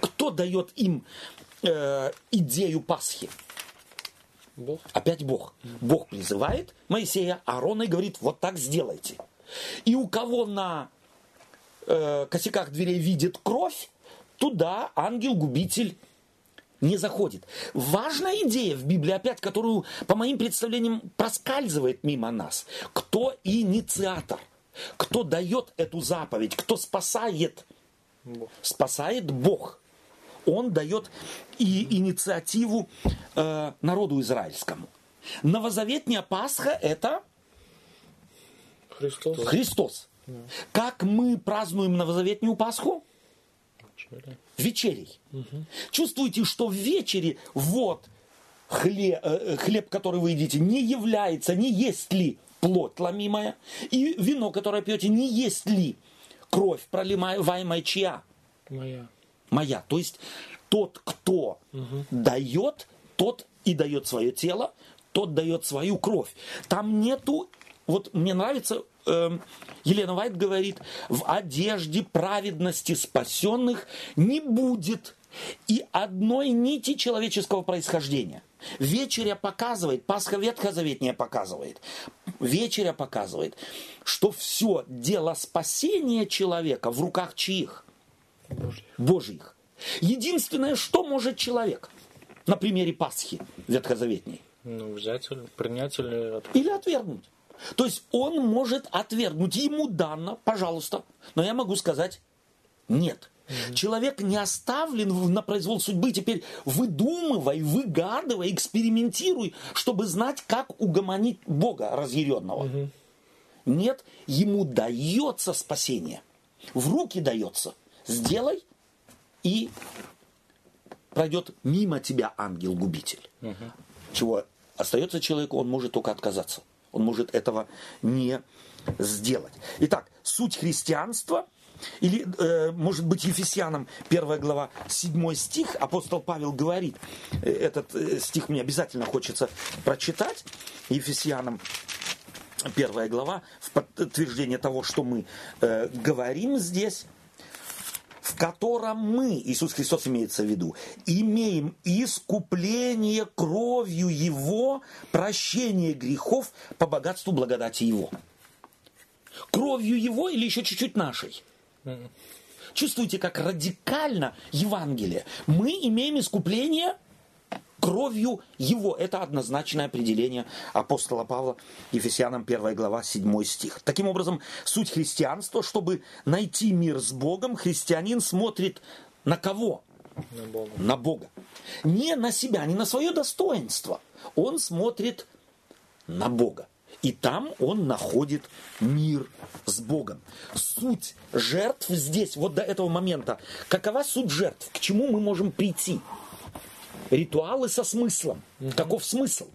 Кто дает им э, идею Пасхи? Бог. Опять Бог. Бог призывает Моисея, Аарона и говорит, вот так сделайте. И у кого на э, косяках дверей видит кровь, туда ангел-губитель не заходит. Важная идея в Библии, опять, которую, по моим представлениям, проскальзывает мимо нас. Кто инициатор? Кто дает эту заповедь? Кто спасает? Бог. Спасает Бог. Он дает и инициативу э, народу израильскому. Новозаветняя Пасха – это Христос. Христос. Как мы празднуем новозаветнюю Пасху? Вечерей. Чувствуете, что в вечере вот хлеб, хлеб, который вы едите, не является, не есть ли плоть ломимая, и вино, которое пьете, не есть ли кровь проливаемая чья? Моя. Моя. То есть тот, кто дает, тот и дает свое тело, тот дает свою кровь. Там нету, вот мне нравится, эм, Елена Вайт говорит, в одежде праведности спасенных не будет и одной нити человеческого происхождения. Вечеря показывает, Пасха Ветхозаветняя показывает, вечеря показывает, что все дело спасения человека в руках чьих? Божьих. Божьих. Единственное, что может человек на примере Пасхи Ветхозаветней? Ну, взять, или принять или от- Или отвергнуть. То есть он может отвергнуть. Ему дано, пожалуйста. Но я могу сказать, нет. Человек не оставлен на произвол судьбы. Теперь выдумывай, выгадывай, экспериментируй, чтобы знать, как угомонить Бога разъяренного. Нет, ему дается спасение. В руки дается. Сделай, и пройдет мимо тебя ангел-губитель. Чего остается человеку, он может только отказаться. Он может этого не сделать. Итак, суть христианства, или, э, может быть, Ефесянам 1 глава 7 стих, апостол Павел говорит, э, этот э, стих мне обязательно хочется прочитать, Ефесянам 1 глава, в подтверждение того, что мы э, говорим здесь, в котором мы, Иисус Христос имеется в виду, имеем искупление кровью Его, прощение грехов по богатству благодати Его. Кровью Его или еще чуть-чуть нашей? Чувствуете, как радикально Евангелие. Мы имеем искупление кровью Его. Это однозначное определение апостола Павла Ефесянам 1 глава 7 стих. Таким образом, суть христианства, чтобы найти мир с Богом, христианин смотрит на кого? На Бога. На Бога. Не на себя, не на свое достоинство. Он смотрит на Бога. И там он находит мир с Богом. Суть жертв здесь, вот до этого момента. Какова суть жертв? К чему мы можем прийти? Ритуалы со смыслом. Каков смысл?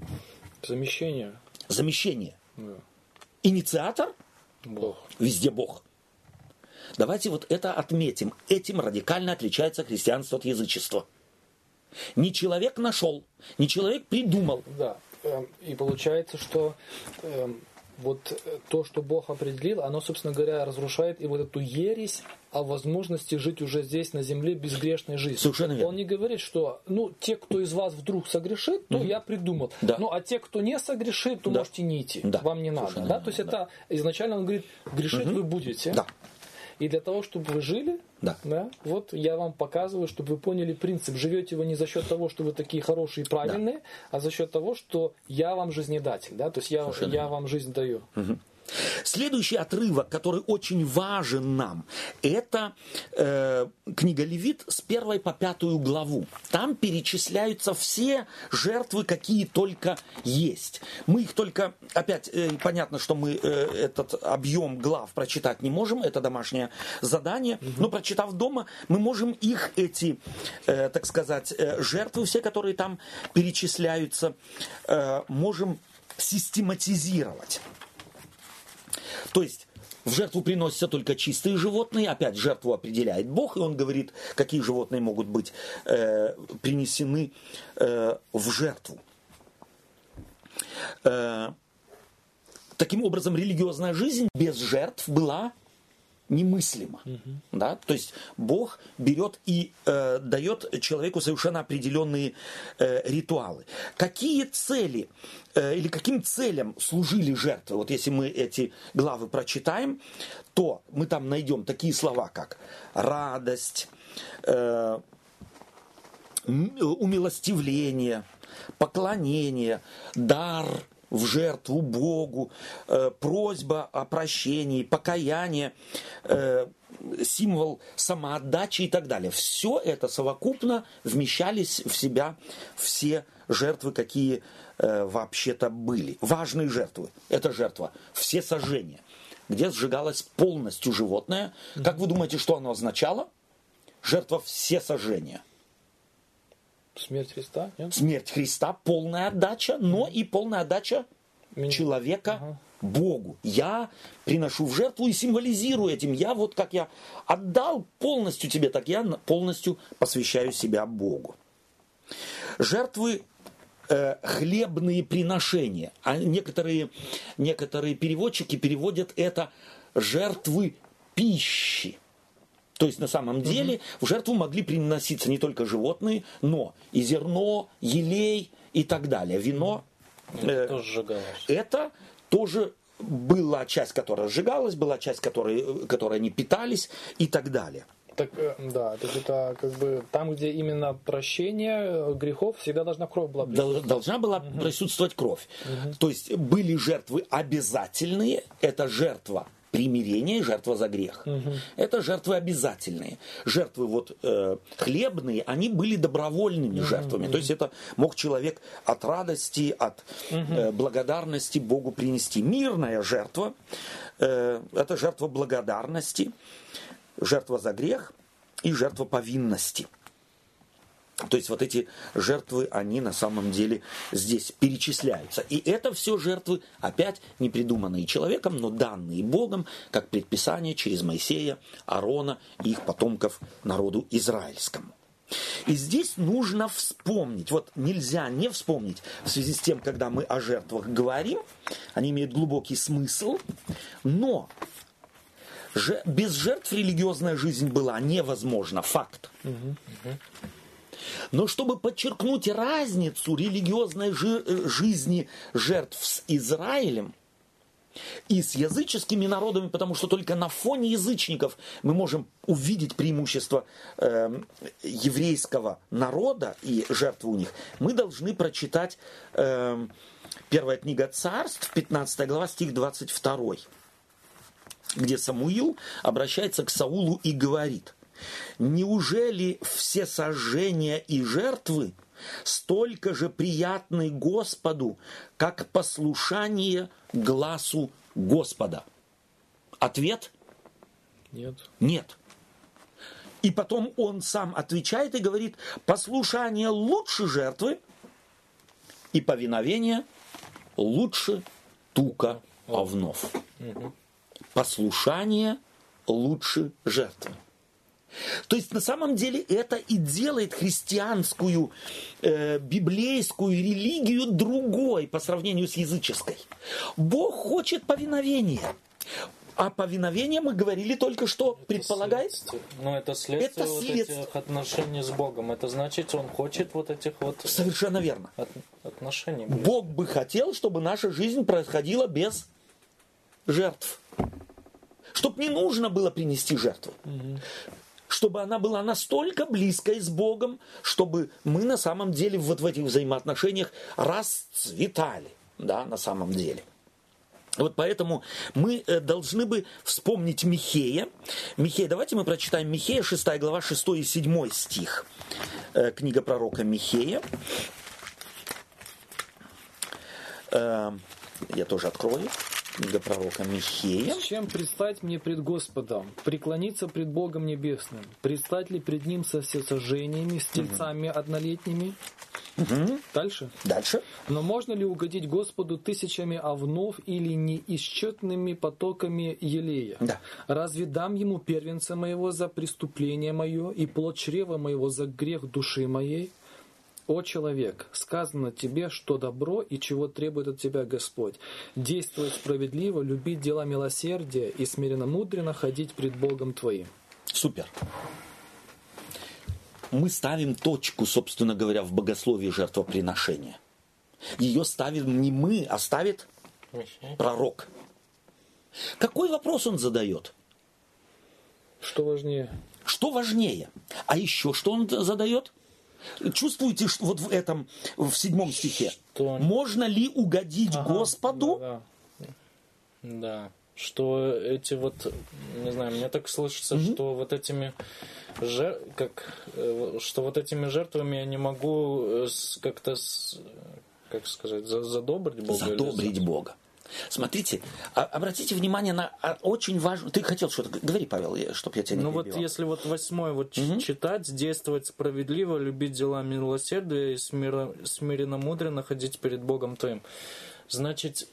Замещение. Замещение. Да. Инициатор? Бог. Везде Бог. Давайте вот это отметим. Этим радикально отличается христианство от язычества. Не человек нашел, не человек придумал. Да. Эм, И получается, что эм, вот э, то, что Бог определил, оно, собственно говоря, разрушает и вот эту ересь о возможности жить уже здесь, на земле, безгрешной жизнью. Совершенно верно. Он не говорит, что, ну, те, кто из вас вдруг согрешит, то я придумал. Да. Ну, а те, кто не согрешит, то Да. можете не идти. Да. Вам не надо. Совершенно Да? верно, То есть это изначально он говорит, грешить вы будете. Да. И для того, чтобы вы жили, Да. вот я вам показываю, чтобы вы поняли принцип. Живете вы не за счет того, что вы такие хорошие и правильные, а за счет того, что я вам жизнедатель. Да? То есть я, Совершенно я вам жизнь даю. Следующий отрывок, который очень важен нам, это э, книга Левит с первой по пятую главу. Там перечисляются все жертвы, какие только есть. Мы их только, опять, э, понятно, что мы э, этот объем глав прочитать не можем, это домашнее задание, но прочитав дома, мы можем их, эти, э, так сказать, э, жертвы, все, которые там перечисляются, э, можем систематизировать. То есть в жертву приносятся только чистые животные. Опять жертву определяет Бог, и он говорит, какие животные могут быть э, принесены э, в жертву. Э, таким образом, религиозная жизнь без жертв была немыслимо. Да? То есть Бог берет и э, дает человеку совершенно определенные э, ритуалы. Какие цели э, или каким целям служили жертвы? Вот если мы эти главы прочитаем, то мы там найдем такие слова, как радость, э, умилостивление, поклонение, дар – в жертву Богу, э, просьба о прощении, покаяние, э, символ самоотдачи и так далее. Все это совокупно вмещались в себя все жертвы, какие э, вообще-то были. Важные жертвы. Это жертва все сожжения, где сжигалось полностью животное. Как вы думаете, что оно означало? Жертва все сожжения. Смерть Христа? Нет? Смерть Христа, полная отдача, но и полная отдача Меня. человека ага. Богу. Я приношу в жертву и символизирую этим. Я вот как я отдал полностью тебе, так я полностью посвящаю себя Богу. Жертвы э, хлебные приношения. А некоторые, некоторые переводчики переводят это жертвы пищи. То есть на самом деле угу. в жертву могли приноситься не только животные, но и зерно, елей и так далее. Вино. Это э, тоже сжигалось. Это тоже была часть, которая сжигалась, была часть, которой, которой они питались и так далее. Так, э, да, то есть это как бы там, где именно прощение э, грехов, всегда должна кровь была присутствовать. Должна была угу. присутствовать кровь. Угу. То есть были жертвы обязательные, это жертва примирение и жертва за грех. Угу. Это жертвы обязательные. Жертвы вот э, хлебные, они были добровольными угу. жертвами. То есть это мог человек от радости, от угу. э, благодарности Богу принести. Мирная жертва э, это жертва благодарности, жертва за грех и жертва повинности. То есть вот эти жертвы, они на самом деле здесь перечисляются. И это все жертвы, опять не придуманные человеком, но данные Богом, как предписание через Моисея, Аарона и их потомков народу израильскому. И здесь нужно вспомнить, вот нельзя не вспомнить в связи с тем, когда мы о жертвах говорим, они имеют глубокий смысл, но без жертв религиозная жизнь была невозможна, факт. Угу, угу. Но чтобы подчеркнуть разницу религиозной жи- э, жизни жертв с Израилем и с языческими народами, потому что только на фоне язычников мы можем увидеть преимущество э, еврейского народа и жертвы у них, мы должны прочитать э, первая книга царств, 15 глава, стих 22 где Самуил обращается к Саулу и говорит – Неужели все сожжения и жертвы столько же приятны Господу, как послушание глазу Господа? Ответ? Нет. Нет. И потом он сам отвечает и говорит, послушание лучше жертвы и повиновение лучше тука овнов. Послушание лучше жертвы. То есть на самом деле это и делает христианскую, э, библейскую религию другой по сравнению с языческой. Бог хочет повиновения. А повиновение мы говорили только что это предполагает? Следствие. Но это следствие это вот следствие. этих отношений с Богом. Это значит, он хочет вот этих вот Совершенно верно. От, отношений. Бог бы хотел, чтобы наша жизнь происходила без жертв. Чтобы не нужно было принести жертву. Угу чтобы она была настолько близкой с Богом, чтобы мы на самом деле вот в этих взаимоотношениях расцветали, да, на самом деле. Вот поэтому мы э, должны бы вспомнить Михея. Михея, давайте мы прочитаем Михея, 6 глава, 6 и 7 стих. Э, книга пророка Михея. Э, я тоже открою книга пророка Михея. Чем предстать мне пред Господом? Преклониться пред Богом Небесным? Предстать ли пред Ним со всесожжениями, с тельцами угу. однолетними? Угу. Дальше? Дальше. Но можно ли угодить Господу тысячами овнов или неисчетными потоками елея? Да. Разве дам ему первенца моего за преступление мое и плод чрева моего за грех души моей? «О человек, сказано тебе, что добро и чего требует от тебя Господь. Действовать справедливо, любить дела милосердия и смиренно мудренно ходить пред Богом твоим». Супер. Мы ставим точку, собственно говоря, в богословии жертвоприношения. Ее ставим не мы, а ставит пророк. Какой вопрос он задает? Что важнее? Что важнее? А еще что он задает? Чувствуете, что вот в этом, в седьмом стихе? Что? Можно ли угодить Ага, Господу? да, Да. Что эти вот, не знаю, мне так слышится, что вот этими жер... как, э, что вот этими жертвами я не могу э, как-то как сказать, за- задобрить Бога. Задобрить за- Бога. Смотрите, а- обратите внимание на а, очень важную... Ты хотел что-то... Говори, Павел, чтобы я тебя не Ну вот перебивал. если вот восьмой вот ч- читать, действовать справедливо, любить дела милосердия и смиро- смиренно мудренно ходить перед Богом твоим. Значит,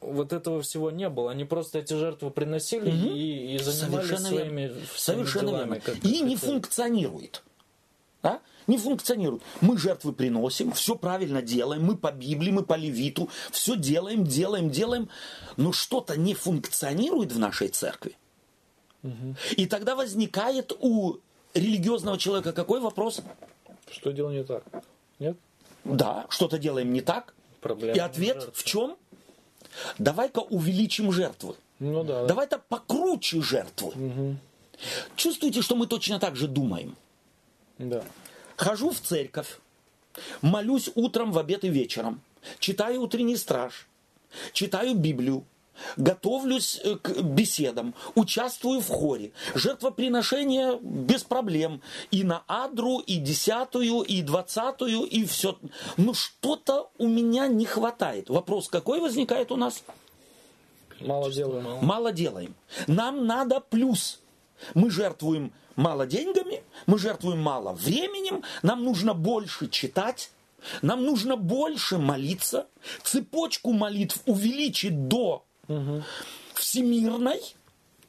вот этого всего не было. Они просто эти жертвы приносили и, и занимались Совершенно своими, верно. своими Совершенно делами. верно. И не как- функционирует. Да? Не функционирует. Мы жертвы приносим, все правильно делаем, мы по Библии, мы по Левиту, все делаем, делаем, делаем, но что-то не функционирует в нашей церкви. И тогда возникает у религиозного человека какой вопрос? Что делал не так? Нет? Да, что-то делаем не так. Проблема И ответ жертвы. в чем? Давай-ка увеличим жертвы. Ну да. да. Давай-то покруче жертвы. Чувствуете, что мы точно так же думаем? Да. Хожу в церковь, молюсь утром, в обед и вечером, читаю утренний страж, читаю Библию, готовлюсь э, к беседам, участвую в хоре. Жертвоприношение без проблем. И на адру, и десятую, и двадцатую, и все. Но что-то у меня не хватает. Вопрос какой возникает у нас? Мало делаем. Мало делаем. Нам надо плюс. Мы жертвуем мало деньгами, мы жертвуем мало временем, нам нужно больше читать, нам нужно больше молиться, цепочку молитв увеличить до всемирной.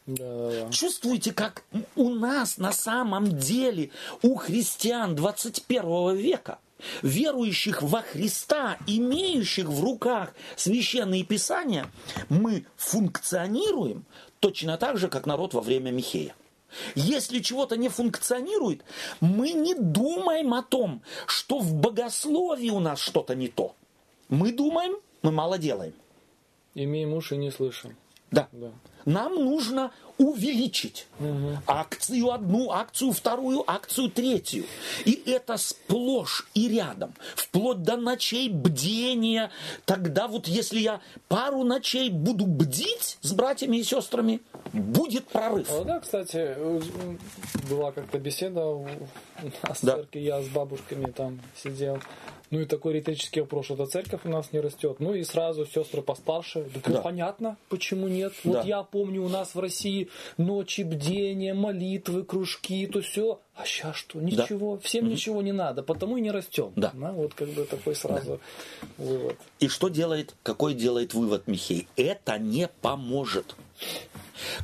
Да, да, да. Чувствуете, как у нас на самом деле, у христиан 21 века, верующих во Христа, имеющих в руках священные писания, мы функционируем точно так же, как народ во время Михея. Если чего-то не функционирует, мы не думаем о том, что в богословии у нас что-то не то. Мы думаем, мы мало делаем. Имеем уши не слышим. Да. Да. Нам нужно увеличить акцию одну, акцию вторую, акцию третью. И это сплошь и рядом. Вплоть до ночей бдения. Тогда вот если я пару ночей буду бдить с братьями и сестрами, будет прорыв. А, да, кстати, была как-то беседа у нас Да. в церкви, я с бабушками там сидел. Ну и такой риторический вопрос, что церковь у нас не растет. Ну и сразу сестры постарше. Так, ну, Да. понятно, почему нет. Вот Да. я помню, у нас в России ночи бдения, молитвы, кружки, то все. А сейчас что? Ничего. Всем ничего не надо, потому и не растем. Да. вот как бы такой сразу вывод. И что делает, какой делает вывод Михей? Это не поможет.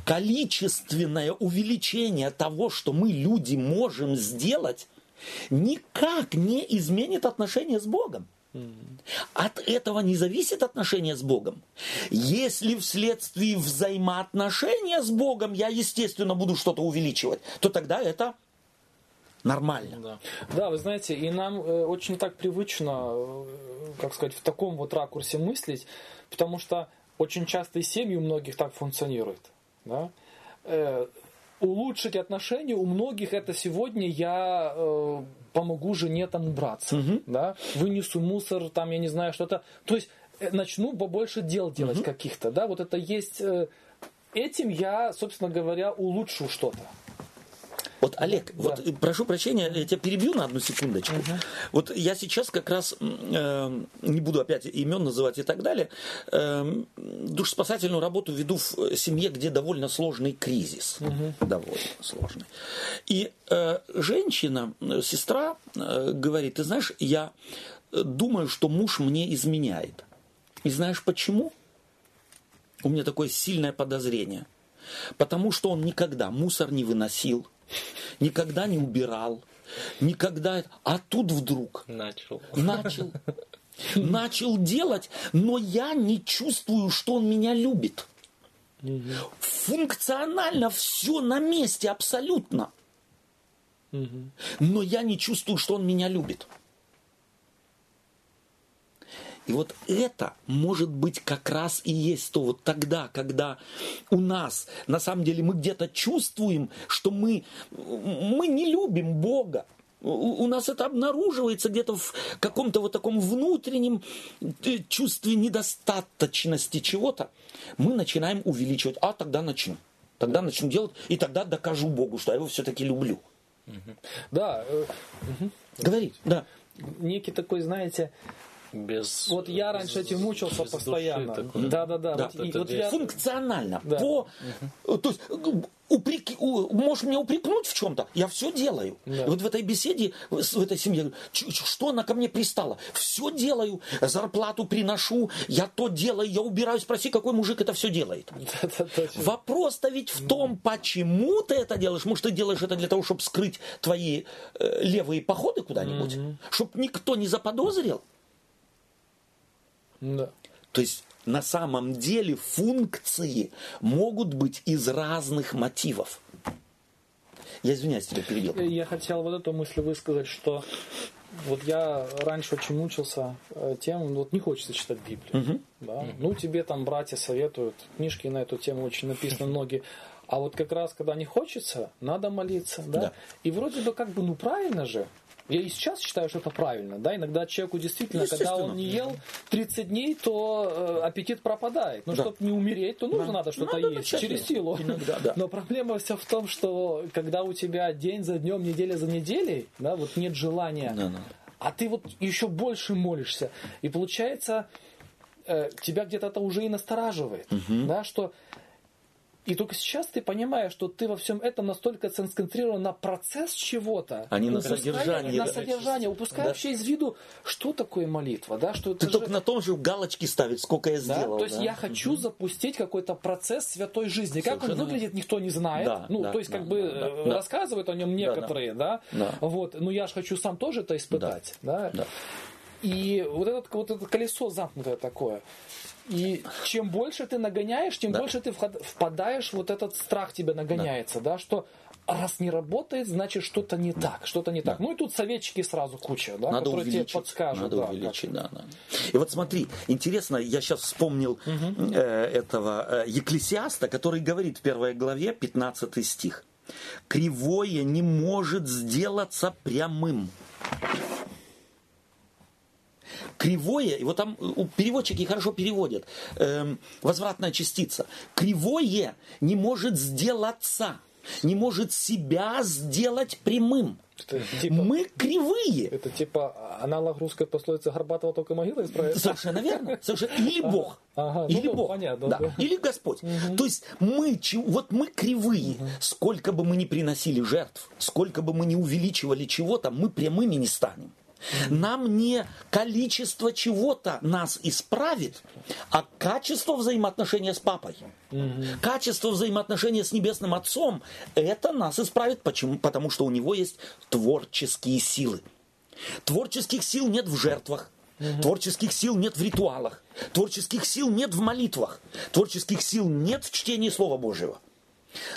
Количественное увеличение того, что мы, люди, можем сделать, никак не изменит отношения с Богом. От этого не зависит отношение с Богом. Если вследствие взаимоотношения с Богом я, естественно, буду что-то увеличивать, то тогда это нормально. Да. Да, вы знаете, и нам э, очень так привычно, э, как сказать, в таком вот ракурсе мыслить, потому что очень часто и семьи у многих так функционируют. Да? Улучшить отношения у многих это сегодня я э, помогу жене там убраться, да? вынесу мусор, там, я не знаю, что-то. То есть э, начну побольше дел делать каких-то, да, вот это есть... э, этим я, собственно говоря, улучшу что-то. Вот, Олег, вот э, прошу прощения, я тебя перебью на одну секундочку. Вот я сейчас как раз, э, не буду опять имен называть и так далее, э, душеспасательную работу веду в э, семье, где довольно сложный кризис. Довольно сложный. И э, женщина, э, сестра, э, говорит, ты знаешь, я э, думаю, что муж мне изменяет. И знаешь почему? У меня такое сильное подозрение. Потому что он никогда мусор не выносил, никогда не убирал, никогда... А тут вдруг Начал. начал, начал делать, но я не чувствую, что он меня любит. Функционально все на месте абсолютно. Но я не чувствую, что он меня любит. И вот это, может быть, как раз и есть то вот тогда, когда у нас, на самом деле, мы где-то чувствуем, что мы, мы не любим Бога. У у нас это обнаруживается где-то в каком-то вот таком внутреннем э, чувстве недостаточности чего-то. Мы начинаем увеличивать. А тогда начну. Тогда начну делать, и тогда докажу Богу, что я его все-таки люблю. Да, э, Говори, да. некий такой, знаете, Без, вот я раньше этим мучился без постоянно. такой. Да, да, да. Да. Вот, и Это вот я- Функционально. Да. По, То есть, упреки, у- можешь меня упрекнуть в чем-то, я все делаю. Да. И вот в этой беседе, в этой семье, я говорю, «Ч- ч- что она ко мне пристала? Все делаю, зарплату приношу, я то делаю, я убираю, спроси, какой мужик это все делает. Да. Вопрос-то ведь в том, почему ты это делаешь. Может, ты делаешь это для того, чтобы скрыть твои э, левые походы куда-нибудь? Чтобы никто не заподозрил? Да. То есть на самом деле функции могут быть из разных мотивов. Я извиняюсь, тебя перебил. Я хотел вот эту мысль высказать, что вот я раньше очень мучился э, тем, ну, вот не хочется читать Библию. Да? Ну, тебе там братья советуют, книжки на эту тему очень написаны многие. А вот как раз, когда не хочется, надо молиться. Да? Да. И вроде бы как бы, ну правильно же. Я и сейчас считаю, что это правильно. Да? Иногда человеку действительно, когда он не ел 30 дней, то э, аппетит пропадает. Ну, Да. чтобы не умереть, то нужно надо что-то Надо есть через силу. Иногда, да. Но проблема вся в том, что когда у тебя день за днем, неделя за неделей, да, вот нет желания, Да, да. а ты вот еще больше молишься, и получается э, тебя где-то это уже и настораживает, да, что и только сейчас ты понимаешь, что ты во всем этом настолько сконцентрирован на процесс чего-то, А не на содержание, на да. содержание, упуская Да. вообще из виду, что такое молитва, да, что Ты это только же- на том же галочки ставить, сколько я да? сделал. То есть да. я хочу запустить какой-то процесс святой жизни. Как он Совершенно выглядит, никто не знает. Да, ну, да, то есть, да, как бы да, э, да. рассказывают о нем некоторые, да. Да. Вот. Но я же хочу сам тоже это испытать. Да. Да. И вот, этот, вот это колесо замкнутое такое. И чем больше ты нагоняешь, тем Да. больше ты впадаешь, вот этот страх тебя нагоняется, да, что раз не работает, значит что-то не так, что-то не так. Ну и тут советчики сразу куча, да, Надо которые тебе увеличить. подскажут. Надо да, увеличить, да, да. И вот смотри, интересно, я сейчас вспомнил э, этого э, Екклесиаста, который говорит в первой главе, 15 стих. Кривое не может сделаться прямым. Кривое, и вот там э, переводчики хорошо переводят, эм, возвратная частица. Кривое не может сделаться, не может себя сделать прямым. Это типа- Мы кривые. Это типа аналог русской пословицы «Горбатого только могила исправит». Совершенно верно. Совершенно. Или Бог. Ага, ну Или да, Бог. понятно, Да. да. Или Господь. То есть мы, вот мы кривые. Сколько бы мы ни приносили жертв, сколько бы мы ни увеличивали чего-то, мы прямыми не станем. Нам не количество чего-то нас исправит, а качество взаимоотношения с папой. Качество взаимоотношения с Небесным Отцом, это нас исправит. Почему? Потому что у него есть творческие силы. Творческих сил нет в жертвах. Творческих сил нет в ритуалах. Творческих сил нет в молитвах. Творческих сил нет в чтении Слова Божьего.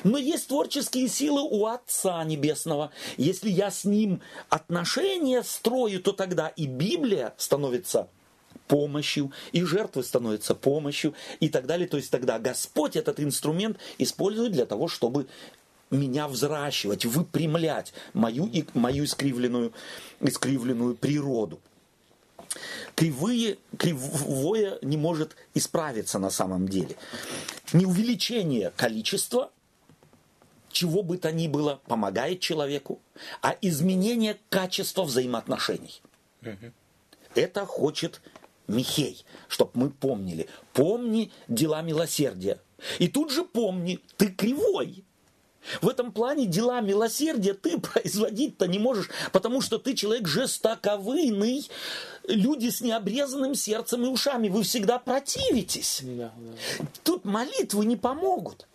Но есть творческие силы у Отца Небесного. Если я с Ним отношения строю, то тогда и Библия становится помощью, и жертвы становятся помощью, и так далее. То есть тогда Господь этот инструмент использует для того, чтобы меня взращивать, выпрямлять мою, мою искривленную, искривленную природу. Кривые, кривое не может исправиться на самом деле. Не увеличение количества, чего бы то ни было, помогает человеку, а изменение качества взаимоотношений. Это хочет Михей, чтобы мы помнили. Помни дела милосердия. И тут же помни, ты кривой. В этом плане дела милосердия ты производить-то не можешь, потому что ты человек жестоковыйный, люди с необрезанным сердцем и ушами, вы всегда противитесь. Да, да. Тут молитвы не помогут.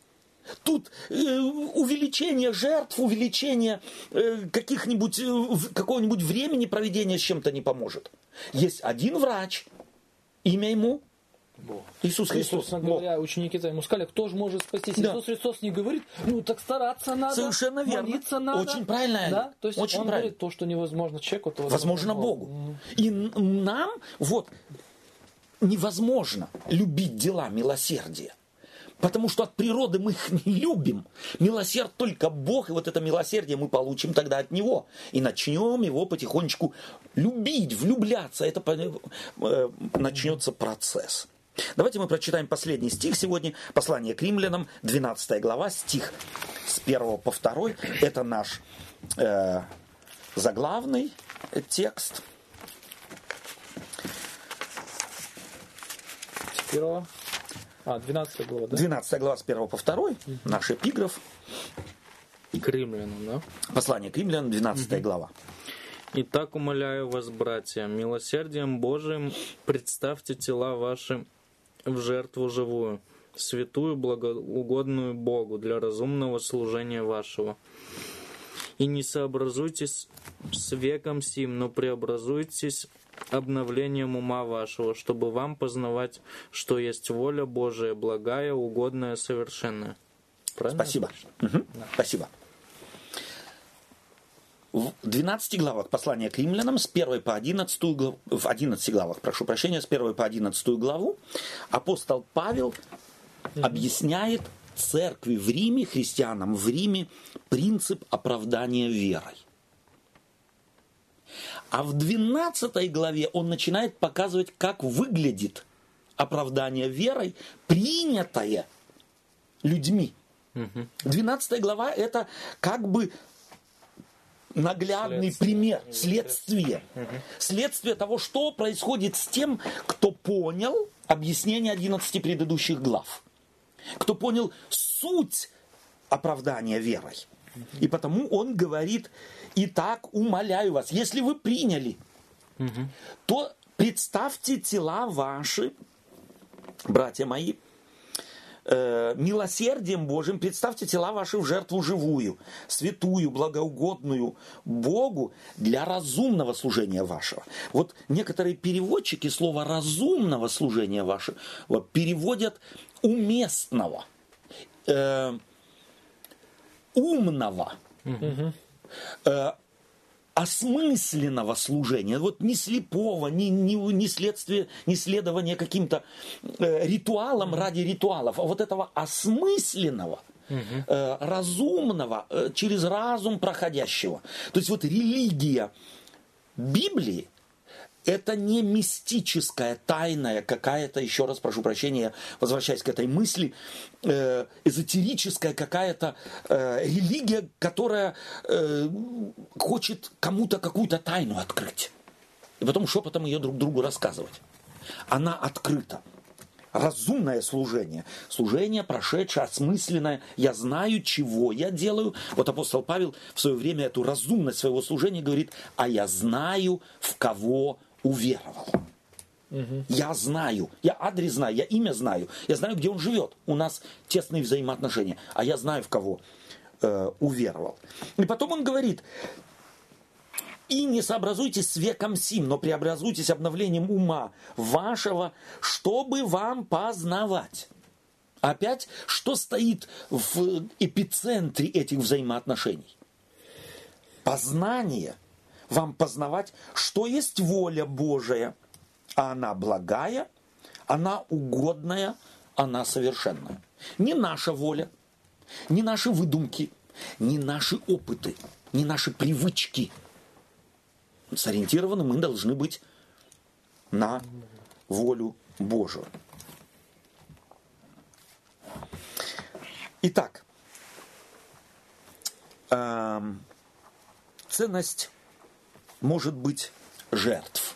Тут э, увеличение жертв, увеличение э, каких-нибудь, э, какого-нибудь времени проведения с чем-то не поможет. Есть один врач, имя ему Бог. Иисус И, Христос. собственно Бог. говоря, ученики ему сказали, кто же может спастись? Да. Иисус Христос не говорит, ну так стараться надо, Совершенно верно. молиться надо. Очень правильно. Да? То есть Очень он правильно. говорит, то, что невозможно человеку, то возможно Богу. И н- нам вот невозможно любить дела милосердия. Потому что от природы мы их не любим. Милосерд только Бог, и вот это милосердие мы получим тогда от Него. И начнем его потихонечку любить, влюбляться. Это э, начнется процесс. Давайте мы прочитаем последний стих сегодня. Послание к римлянам, 12 глава, стих с 1 по 2. Это наш э, заглавный текст. С первого. А, 12 глава, да? 12 глава с 1 по 2, наш эпиграф, К римлянам, да? послание к римлянам, 12 глава. Итак, умоляю вас, братья, милосердием Божиим представьте тела ваши в жертву живую, святую, благоугодную Богу для разумного служения вашего. И не сообразуйтесь с веком сим, но преобразуйтесь обновлением ума вашего, чтобы вам познавать, что есть воля Божия, благая, угодная, совершенная. Правильно? Спасибо. Мгм. Спасибо. В 12 главах послания к римлянам с 1 по 11 главу, в 11 главах, прошу прощения, с 1 по 11 главу апостол Павел объясняет церкви в Риме, христианам в Риме, принцип оправдания верой. А в 12 главе он начинает показывать, как выглядит оправдание верой, принятое людьми. 12 глава это как бы наглядный Следствие. пример, следствие. Следствие того, что происходит с тем, кто понял объяснение 11 предыдущих глав. Кто понял суть оправдания верой. И потому он говорит, итак, умоляю вас, если вы приняли, то представьте тела ваши, братья мои, э, милосердием Божьим представьте тела ваши в жертву живую, святую, благоугодную Богу для разумного служения вашего. Вот некоторые переводчики слово разумного служения вашего переводят уместного, э, умного, э, осмысленного служения, вот не слепого, не, не, не следствие, не следование каким-то э, ритуалам ради ритуалов, а вот этого осмысленного, э, разумного, э, через разум проходящего. То есть вот религия Библии это не мистическая, тайная какая-то, еще раз прошу прощения, возвращаясь к этой мысли, э, эзотерическая какая-то э, религия, которая э, хочет кому-то какую-то тайну открыть. И потом шепотом ее друг другу рассказывать. Она открыта. Разумное служение. Служение прошедшее, осмысленное. Я знаю, чего я делаю. Вот апостол Павел в свое время эту разумность своего служения говорит, а я знаю, в кого уверовал. Я знаю, я адрес знаю, я имя знаю, я знаю, где он живет. У нас тесные взаимоотношения, а я знаю, в кого э, уверовал. И потом он говорит, и не сообразуйтесь с веком сим, но преобразуйтесь обновлением ума вашего, чтобы вам познавать. Опять, что стоит в эпицентре этих взаимоотношений? Познание. Вам познавать, что есть воля Божия, а она благая, она угодная, она совершенная. Не наша воля, не наши выдумки, не наши опыты, не наши привычки. Сориентированы мы должны быть на волю Божию. Итак, эм, ценность может быть жертв.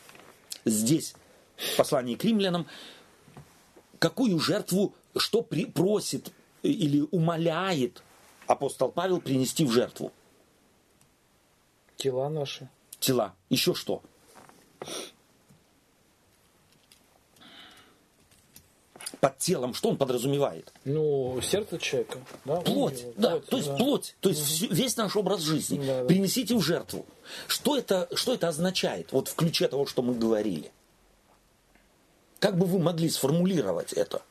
Здесь, в послании к римлянам, какую жертву, что при, просит или умоляет апостол Павел принести в жертву? Тела наши. Тела. Еще что? Под телом что он подразумевает? Ну, сердце человека. Да? Плоть, Ангела, да, плоть, то есть да. плоть, то есть всю- весь наш образ жизни. Да, да. Принесите в жертву. Что это, что это означает, вот в ключе того, что мы говорили? Как бы вы могли сформулировать это?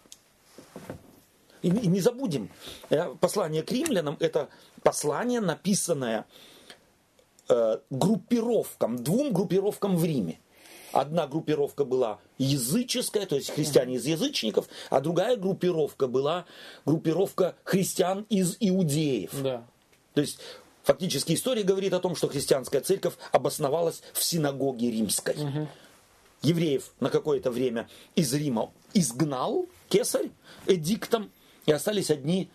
И, и не забудем, э, послание к римлянам – это послание, написанное э, группировкам, двум группировкам в Риме. Одна группировка была языческая, то есть христиане из язычников, а другая группировка была группировка христиан из иудеев. Да. То есть фактически история говорит о том, что христианская церковь обосновалась в синагоге римской. Евреев на какое-то время из Рима изгнал кесарь эдиктом, и остались одни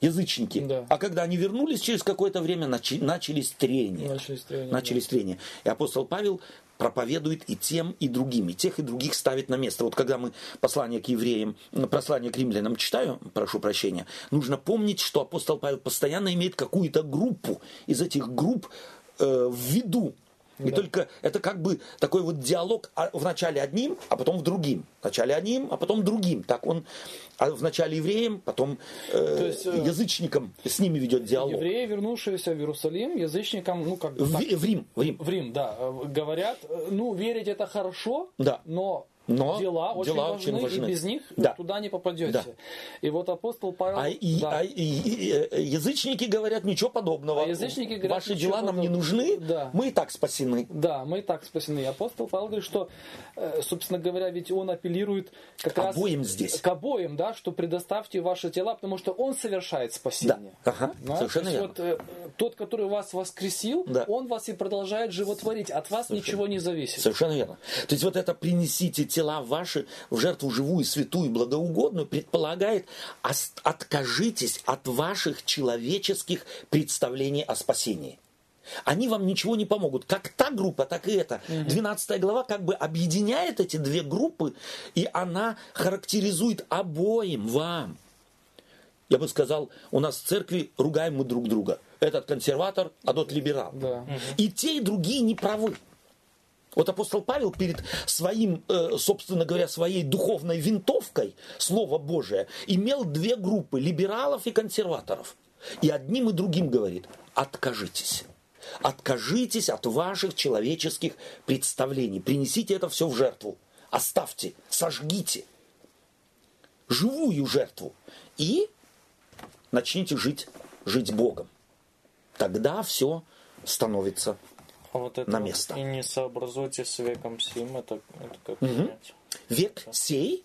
язычники. Да. А когда они вернулись, через какое-то время начи- начались трения. Начались трения, Начались трения. И апостол Павел проповедует и тем, и другим, и тех, и других ставит на место. Вот когда мы послание к евреям, послание к римлянам читаю, прошу прощения, нужно помнить, что апостол Павел постоянно имеет какую-то группу из этих групп э, в виду. И только это как бы такой вот диалог а, вначале одним, а потом в другим. Вначале одним, а потом другим. Так он а вначале евреям, потом э, То есть, э, язычникам с ними ведет диалог. Евреи, вернувшиеся в Иерусалим, язычникам, ну как бы В, так, в Рим, в Рим. в Рим, да, э, говорят, э, ну верить это хорошо, Да. но, Но дела, очень, дела важны, очень важны. и без них Да. туда не попадете. Да. И вот апостол Павел, А, и, да, а и- и- э, язычники говорят ничего подобного. А язычники говорят, Ваши дела нам не подобного. нужны, Да. мы и так спасены. Да, мы и так спасены. И апостол Павел говорит, что, э, собственно говоря, ведь он апеллирует как К раз обоим здесь. к обоим, да, что предоставьте ваши тела, потому что он совершает спасение. Да. Ага, Да, совершенно то есть верно. вот, э, тот, который вас воскресил, Да. он вас и продолжает животворить. От вас ничего не зависит. Совершенно верно. То есть вот это принесите тела ваши в жертву живую, святую, благоугодную предполагает откажитесь от ваших человеческих представлений о спасении. Они вам ничего не помогут. Как та группа, так и эта. 12 глава как бы объединяет эти две группы, и она характеризует обоим вам. Я бы сказал, у нас в церкви ругаем мы друг друга. Этот консерватор, а тот либерал. Да. И те, и другие не правы. Вот апостол Павел перед своим, э, собственно говоря, своей духовной винтовкой, Слово Божие, имел две группы, либералов и консерваторов. И одним и другим говорит, откажитесь. Откажитесь от ваших человеческих представлений. Принесите это все в жертву. Оставьте, сожгите. Живую жертву. И начните жить, жить Богом. Тогда все становится А вот это на место. И не сообразуйте с веком сим, это, это как понять? век сей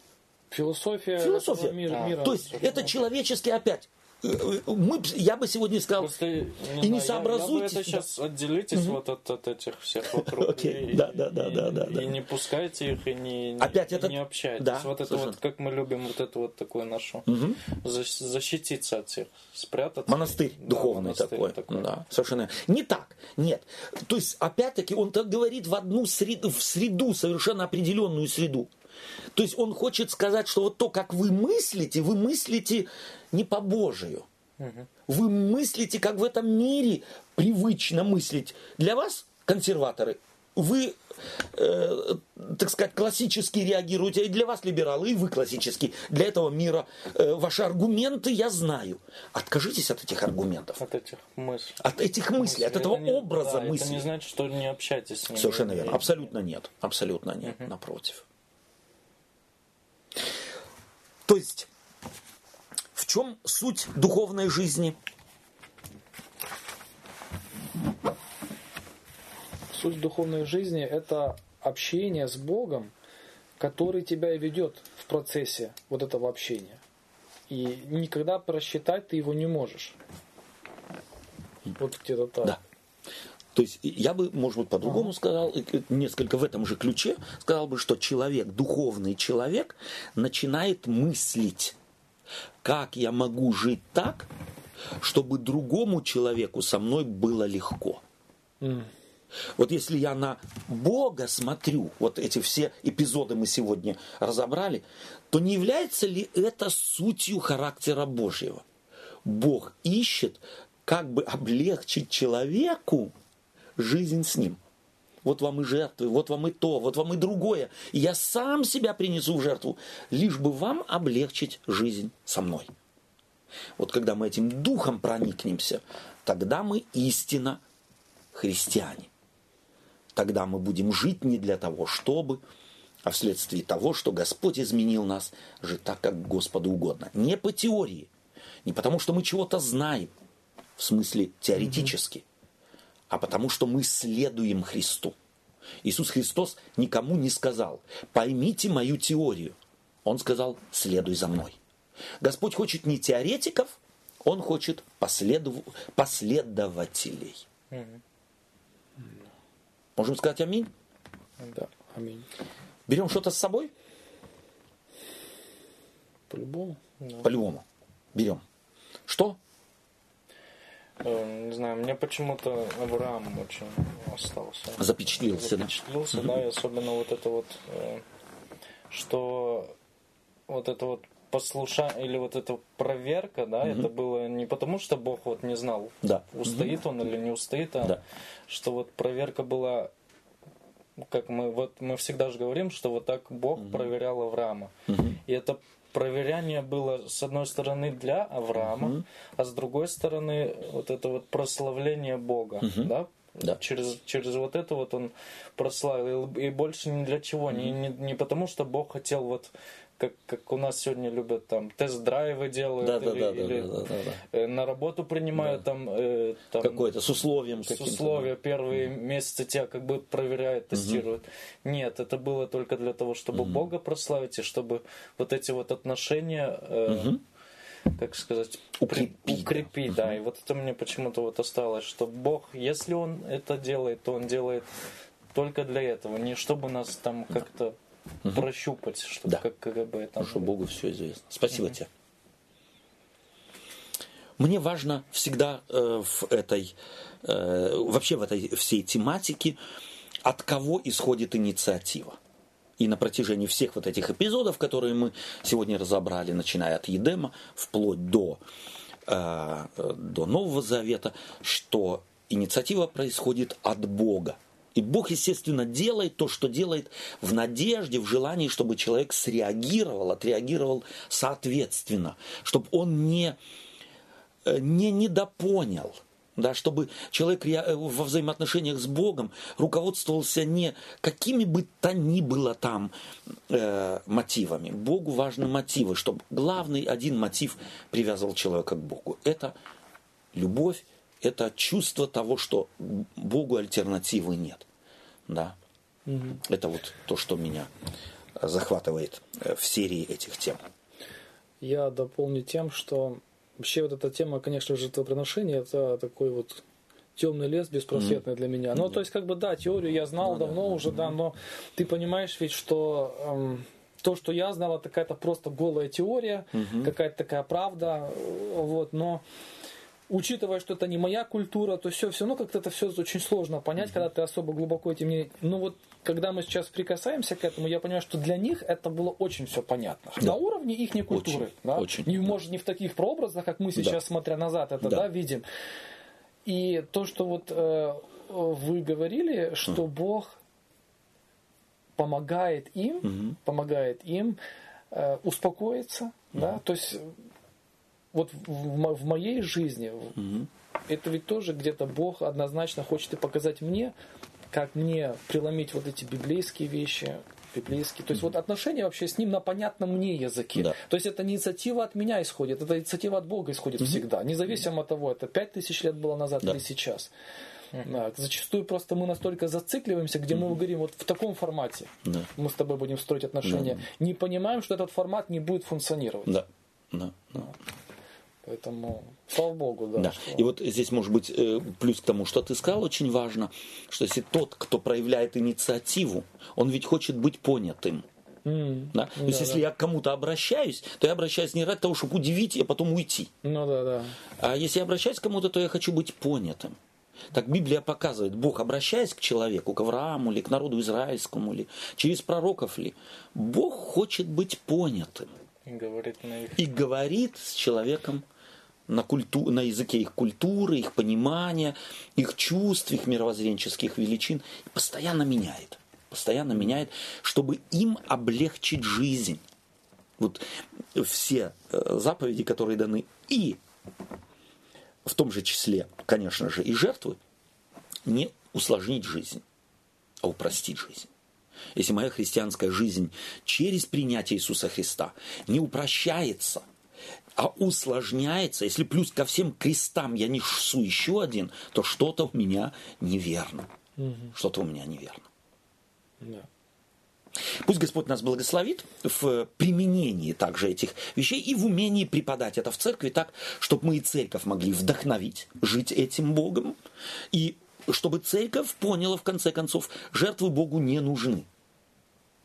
Философия, Философия. мира. А, мира. То есть это человеческий опять. Э, э, Мы, я бы сегодня сказал, Просто, не и не знаю, я- сообразуйтесь, Я, бы это сейчас отделитесь вот от, от этих всех вокруг. Окей, и, да, да, да, и- да, да, и да. не пускайте их, и не, Опять и этот- не общайтесь. да, вот это совершенно. вот, как мы любим вот это вот такое нашу, защ- защититься от всех, спрятаться. монастырь Да, духовный монастырь такой. Да, совершенно. Не так. Нет. То есть, опять-таки, он так говорит в одну среду, в среду, совершенно определенную среду. То есть он хочет сказать, что вот то, как вы мыслите, вы мыслите не по Божию. Вы мыслите, как в этом мире привычно мыслить. Для вас, консерваторы, вы, э, так сказать, классически реагируете, и для вас, либералы, и вы классически. Для этого мира э, ваши аргументы я знаю. Откажитесь от этих аргументов. От этих мыслей. От этих мыслей, от Это этого не- образа да, мысли. Это не значит, что не общайтесь с ними. Совершенно верно. Абсолютно нет. Абсолютно нет. Напротив. То есть, в чем суть духовной жизни? Суть духовной жизни – это общение с Богом, который тебя и ведет в процессе вот этого общения. И никогда просчитать ты его не можешь. Вот где-то так. Да. То есть я бы, может быть, по-другому сказал, несколько в этом же ключе, сказал бы, что человек, духовный человек, начинает мыслить, как я могу жить так, чтобы другому человеку со мной было легко. Вот если я на Бога смотрю, вот эти все эпизоды мы сегодня разобрали, то не является ли это сутью характера Божьего? Бог ищет, как бы облегчить человеку жизнь с ним. вот вам и жертвы, вот вам и то, вот вам и другое. Я сам себя принесу в жертву, лишь бы вам облегчить жизнь со мной. Вот когда мы этим духом проникнемся, тогда мы истинно христиане. Тогда мы будем жить не для того, чтобы, а вследствие того, что Господь изменил нас жить так, как Господу угодно. Не по теории, не потому, что мы чего-то знаем, в смысле теоретически, а потому, что мы следуем Христу. Иисус Христос никому не сказал, поймите мою теорию. Он сказал, следуй за мной. Господь хочет не теоретиков, Он хочет последов... последователей. Можем сказать аминь? Да, аминь. Берем что-то с собой? По-любому. По-любому. Берем. Что? Э, Не знаю, мне почему-то Авраам очень остался. Запечатлился, да? Запечатлился, да, и особенно вот это вот, э, что вот это вот послушание или вот эта проверка, да, это было не потому, что Бог вот не знал, Да. устоит он или не устоит, а Да. что вот проверка была, как мы вот мы всегда же говорим, что вот так Бог проверял Авраама, и это проверяние было с одной стороны для Авраама, а с другой стороны вот это вот прославление Бога, да. Да. Через, через вот это вот он прославил. И больше ни для чего. Не, не, не потому, что Бог хотел вот как, как у нас сегодня любят там тест-драйвы делают Да, да, или, да, да, или, да, да, да, э, на работу принимают там, э, там Какое-то с условием с условия первые месяцы тебя как бы проверяют, тестируют. Нет, это было только для того, чтобы Бога прославить и чтобы вот эти вот отношения, э, как сказать, при- Укрепить, да. укрепить, да. И вот это мне почему-то вот осталось, что Бог, если Он это делает, то Он делает только для этого, не чтобы нас там как-то прощупать, чтобы Да. как КГБ там. Потому что Богу все известно. Спасибо тебе. Мне важно всегда э, в этой, э, вообще в этой всей тематике, от кого исходит инициатива. И на протяжении всех вот этих эпизодов, которые мы сегодня разобрали, начиная от Едема, вплоть до, э, до Нового Завета, что инициатива происходит от Бога. И Бог, естественно, делает то, что делает в надежде, в желании, чтобы человек среагировал, отреагировал соответственно, чтобы он не, э, не недопонял, да, чтобы человек э, во взаимоотношениях с Богом руководствовался не какими бы то ни было там э, мотивами. Богу важны мотивы, чтобы главный один мотив привязывал человека к Богу. Это любовь, это чувство того, что Богу альтернативы нет. Да? Это вот то, что меня захватывает э, в серии этих тем. Я дополню тем, что вообще вот эта тема, конечно, жертвоприношения, это такой вот темный лес беспросветный для меня. Ну, то есть, как бы, да, теорию я знал давно уже, да, но ты понимаешь ведь, что эм, то, что я знал, это какая-то просто голая теория, какая-то такая правда, э, вот, но учитывая, что это не моя культура, то все, все равно как-то это все очень сложно понять, когда ты особо глубоко этим не... Ну вот, когда мы сейчас прикасаемся к этому, я понимаю, что для них это было очень все понятно. На уровне их культуры. Очень, да? очень, не, да. Может, не в таких прообразах, как мы сейчас, смотря назад, это Да. да. видим. И то, что вот э, вы говорили, что Бог помогает им, помогает им э, успокоиться, да, то есть вот в, в мо- в моей жизни это ведь тоже где-то Бог однозначно хочет и показать мне, как мне преломить вот эти библейские вещи, библейские. То есть вот отношения вообще с ним на понятном мне языке. Да. То есть это не инициатива от меня исходит, это инициатива от Бога исходит всегда, независимо от того, это пять тысяч лет было назад Да. или сейчас. Да, зачастую просто мы настолько зацикливаемся, где мы говорим вот в таком формате Да. мы с тобой будем строить отношения, не понимаем, что этот формат не будет функционировать. Да. Да. да. Поэтому, слава Богу, да. Да. что- И вот здесь, может быть, э, плюс к тому, что ты сказал, очень важно, что если тот, кто проявляет инициативу, он ведь хочет быть понятым. М, Да? То есть, да, если я к кому-то обращаюсь, то я обращаюсь не ради того, чтобы удивить и потом уйти. Ну да, да. А если я обращаюсь к кому-то, то я хочу быть понятым. Так Библия показывает, Бог, обращаясь к человеку, к Аврааму или к народу израильскому, ли, через пророков ли, Бог хочет быть понятым Говорит на их и говорит с человеком на, культу, на языке их культуры, их понимания, их чувств, их мировоззренческих величин, постоянно меняет. Постоянно меняет, чтобы им облегчить жизнь. Вот все э, заповеди, которые даны, и в том же числе, конечно же, и жертвы, не усложнить жизнь, а упростить жизнь. Если моя христианская жизнь через принятие Иисуса Христа не упрощается – а усложняется, если плюс ко всем крестам я несу еще один, то что-то у меня неверно. Угу. Что-то у меня неверно. Да. Пусть Господь нас благословит в применении также этих вещей и в умении преподать это в церкви так, чтобы мы и церковь могли вдохновить жить этим Богом, и чтобы церковь поняла, в конце концов, жертвы Богу не нужны.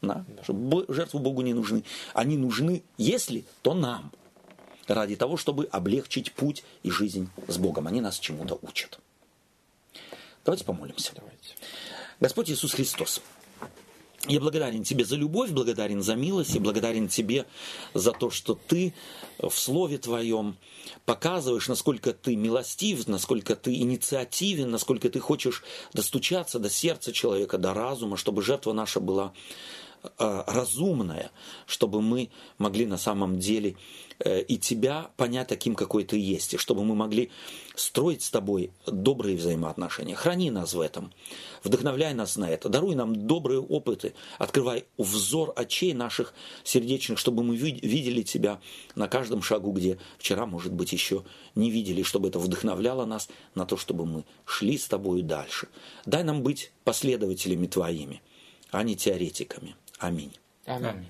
Да? Да. Чтобы жертвы Богу не нужны. Они нужны, если, то нам – ради того, чтобы облегчить путь и жизнь с Богом. Они нас чему-то учат. Давайте помолимся. Давайте. Господь Иисус Христос, я благодарен Тебе за любовь, благодарен за милость и благодарен Тебе за то, что Ты в Слове Твоем показываешь, насколько Ты милостив, насколько Ты инициативен, насколько Ты хочешь достучаться до сердца человека, до разума, чтобы жертва наша была э, разумная, чтобы мы могли на самом деле Э, и тебя понять таким, какой ты есть, и чтобы мы могли строить с тобой добрые взаимоотношения. Храни нас в этом, вдохновляй нас на это, даруй нам добрые опыты, открывай взор очей наших сердечных, чтобы мы видели тебя на каждом шагу, где вчера, может быть, еще не видели, чтобы это вдохновляло нас на то, чтобы мы шли с тобою дальше. Дай нам быть последователями твоими, а не теоретиками. Аминь. Аминь.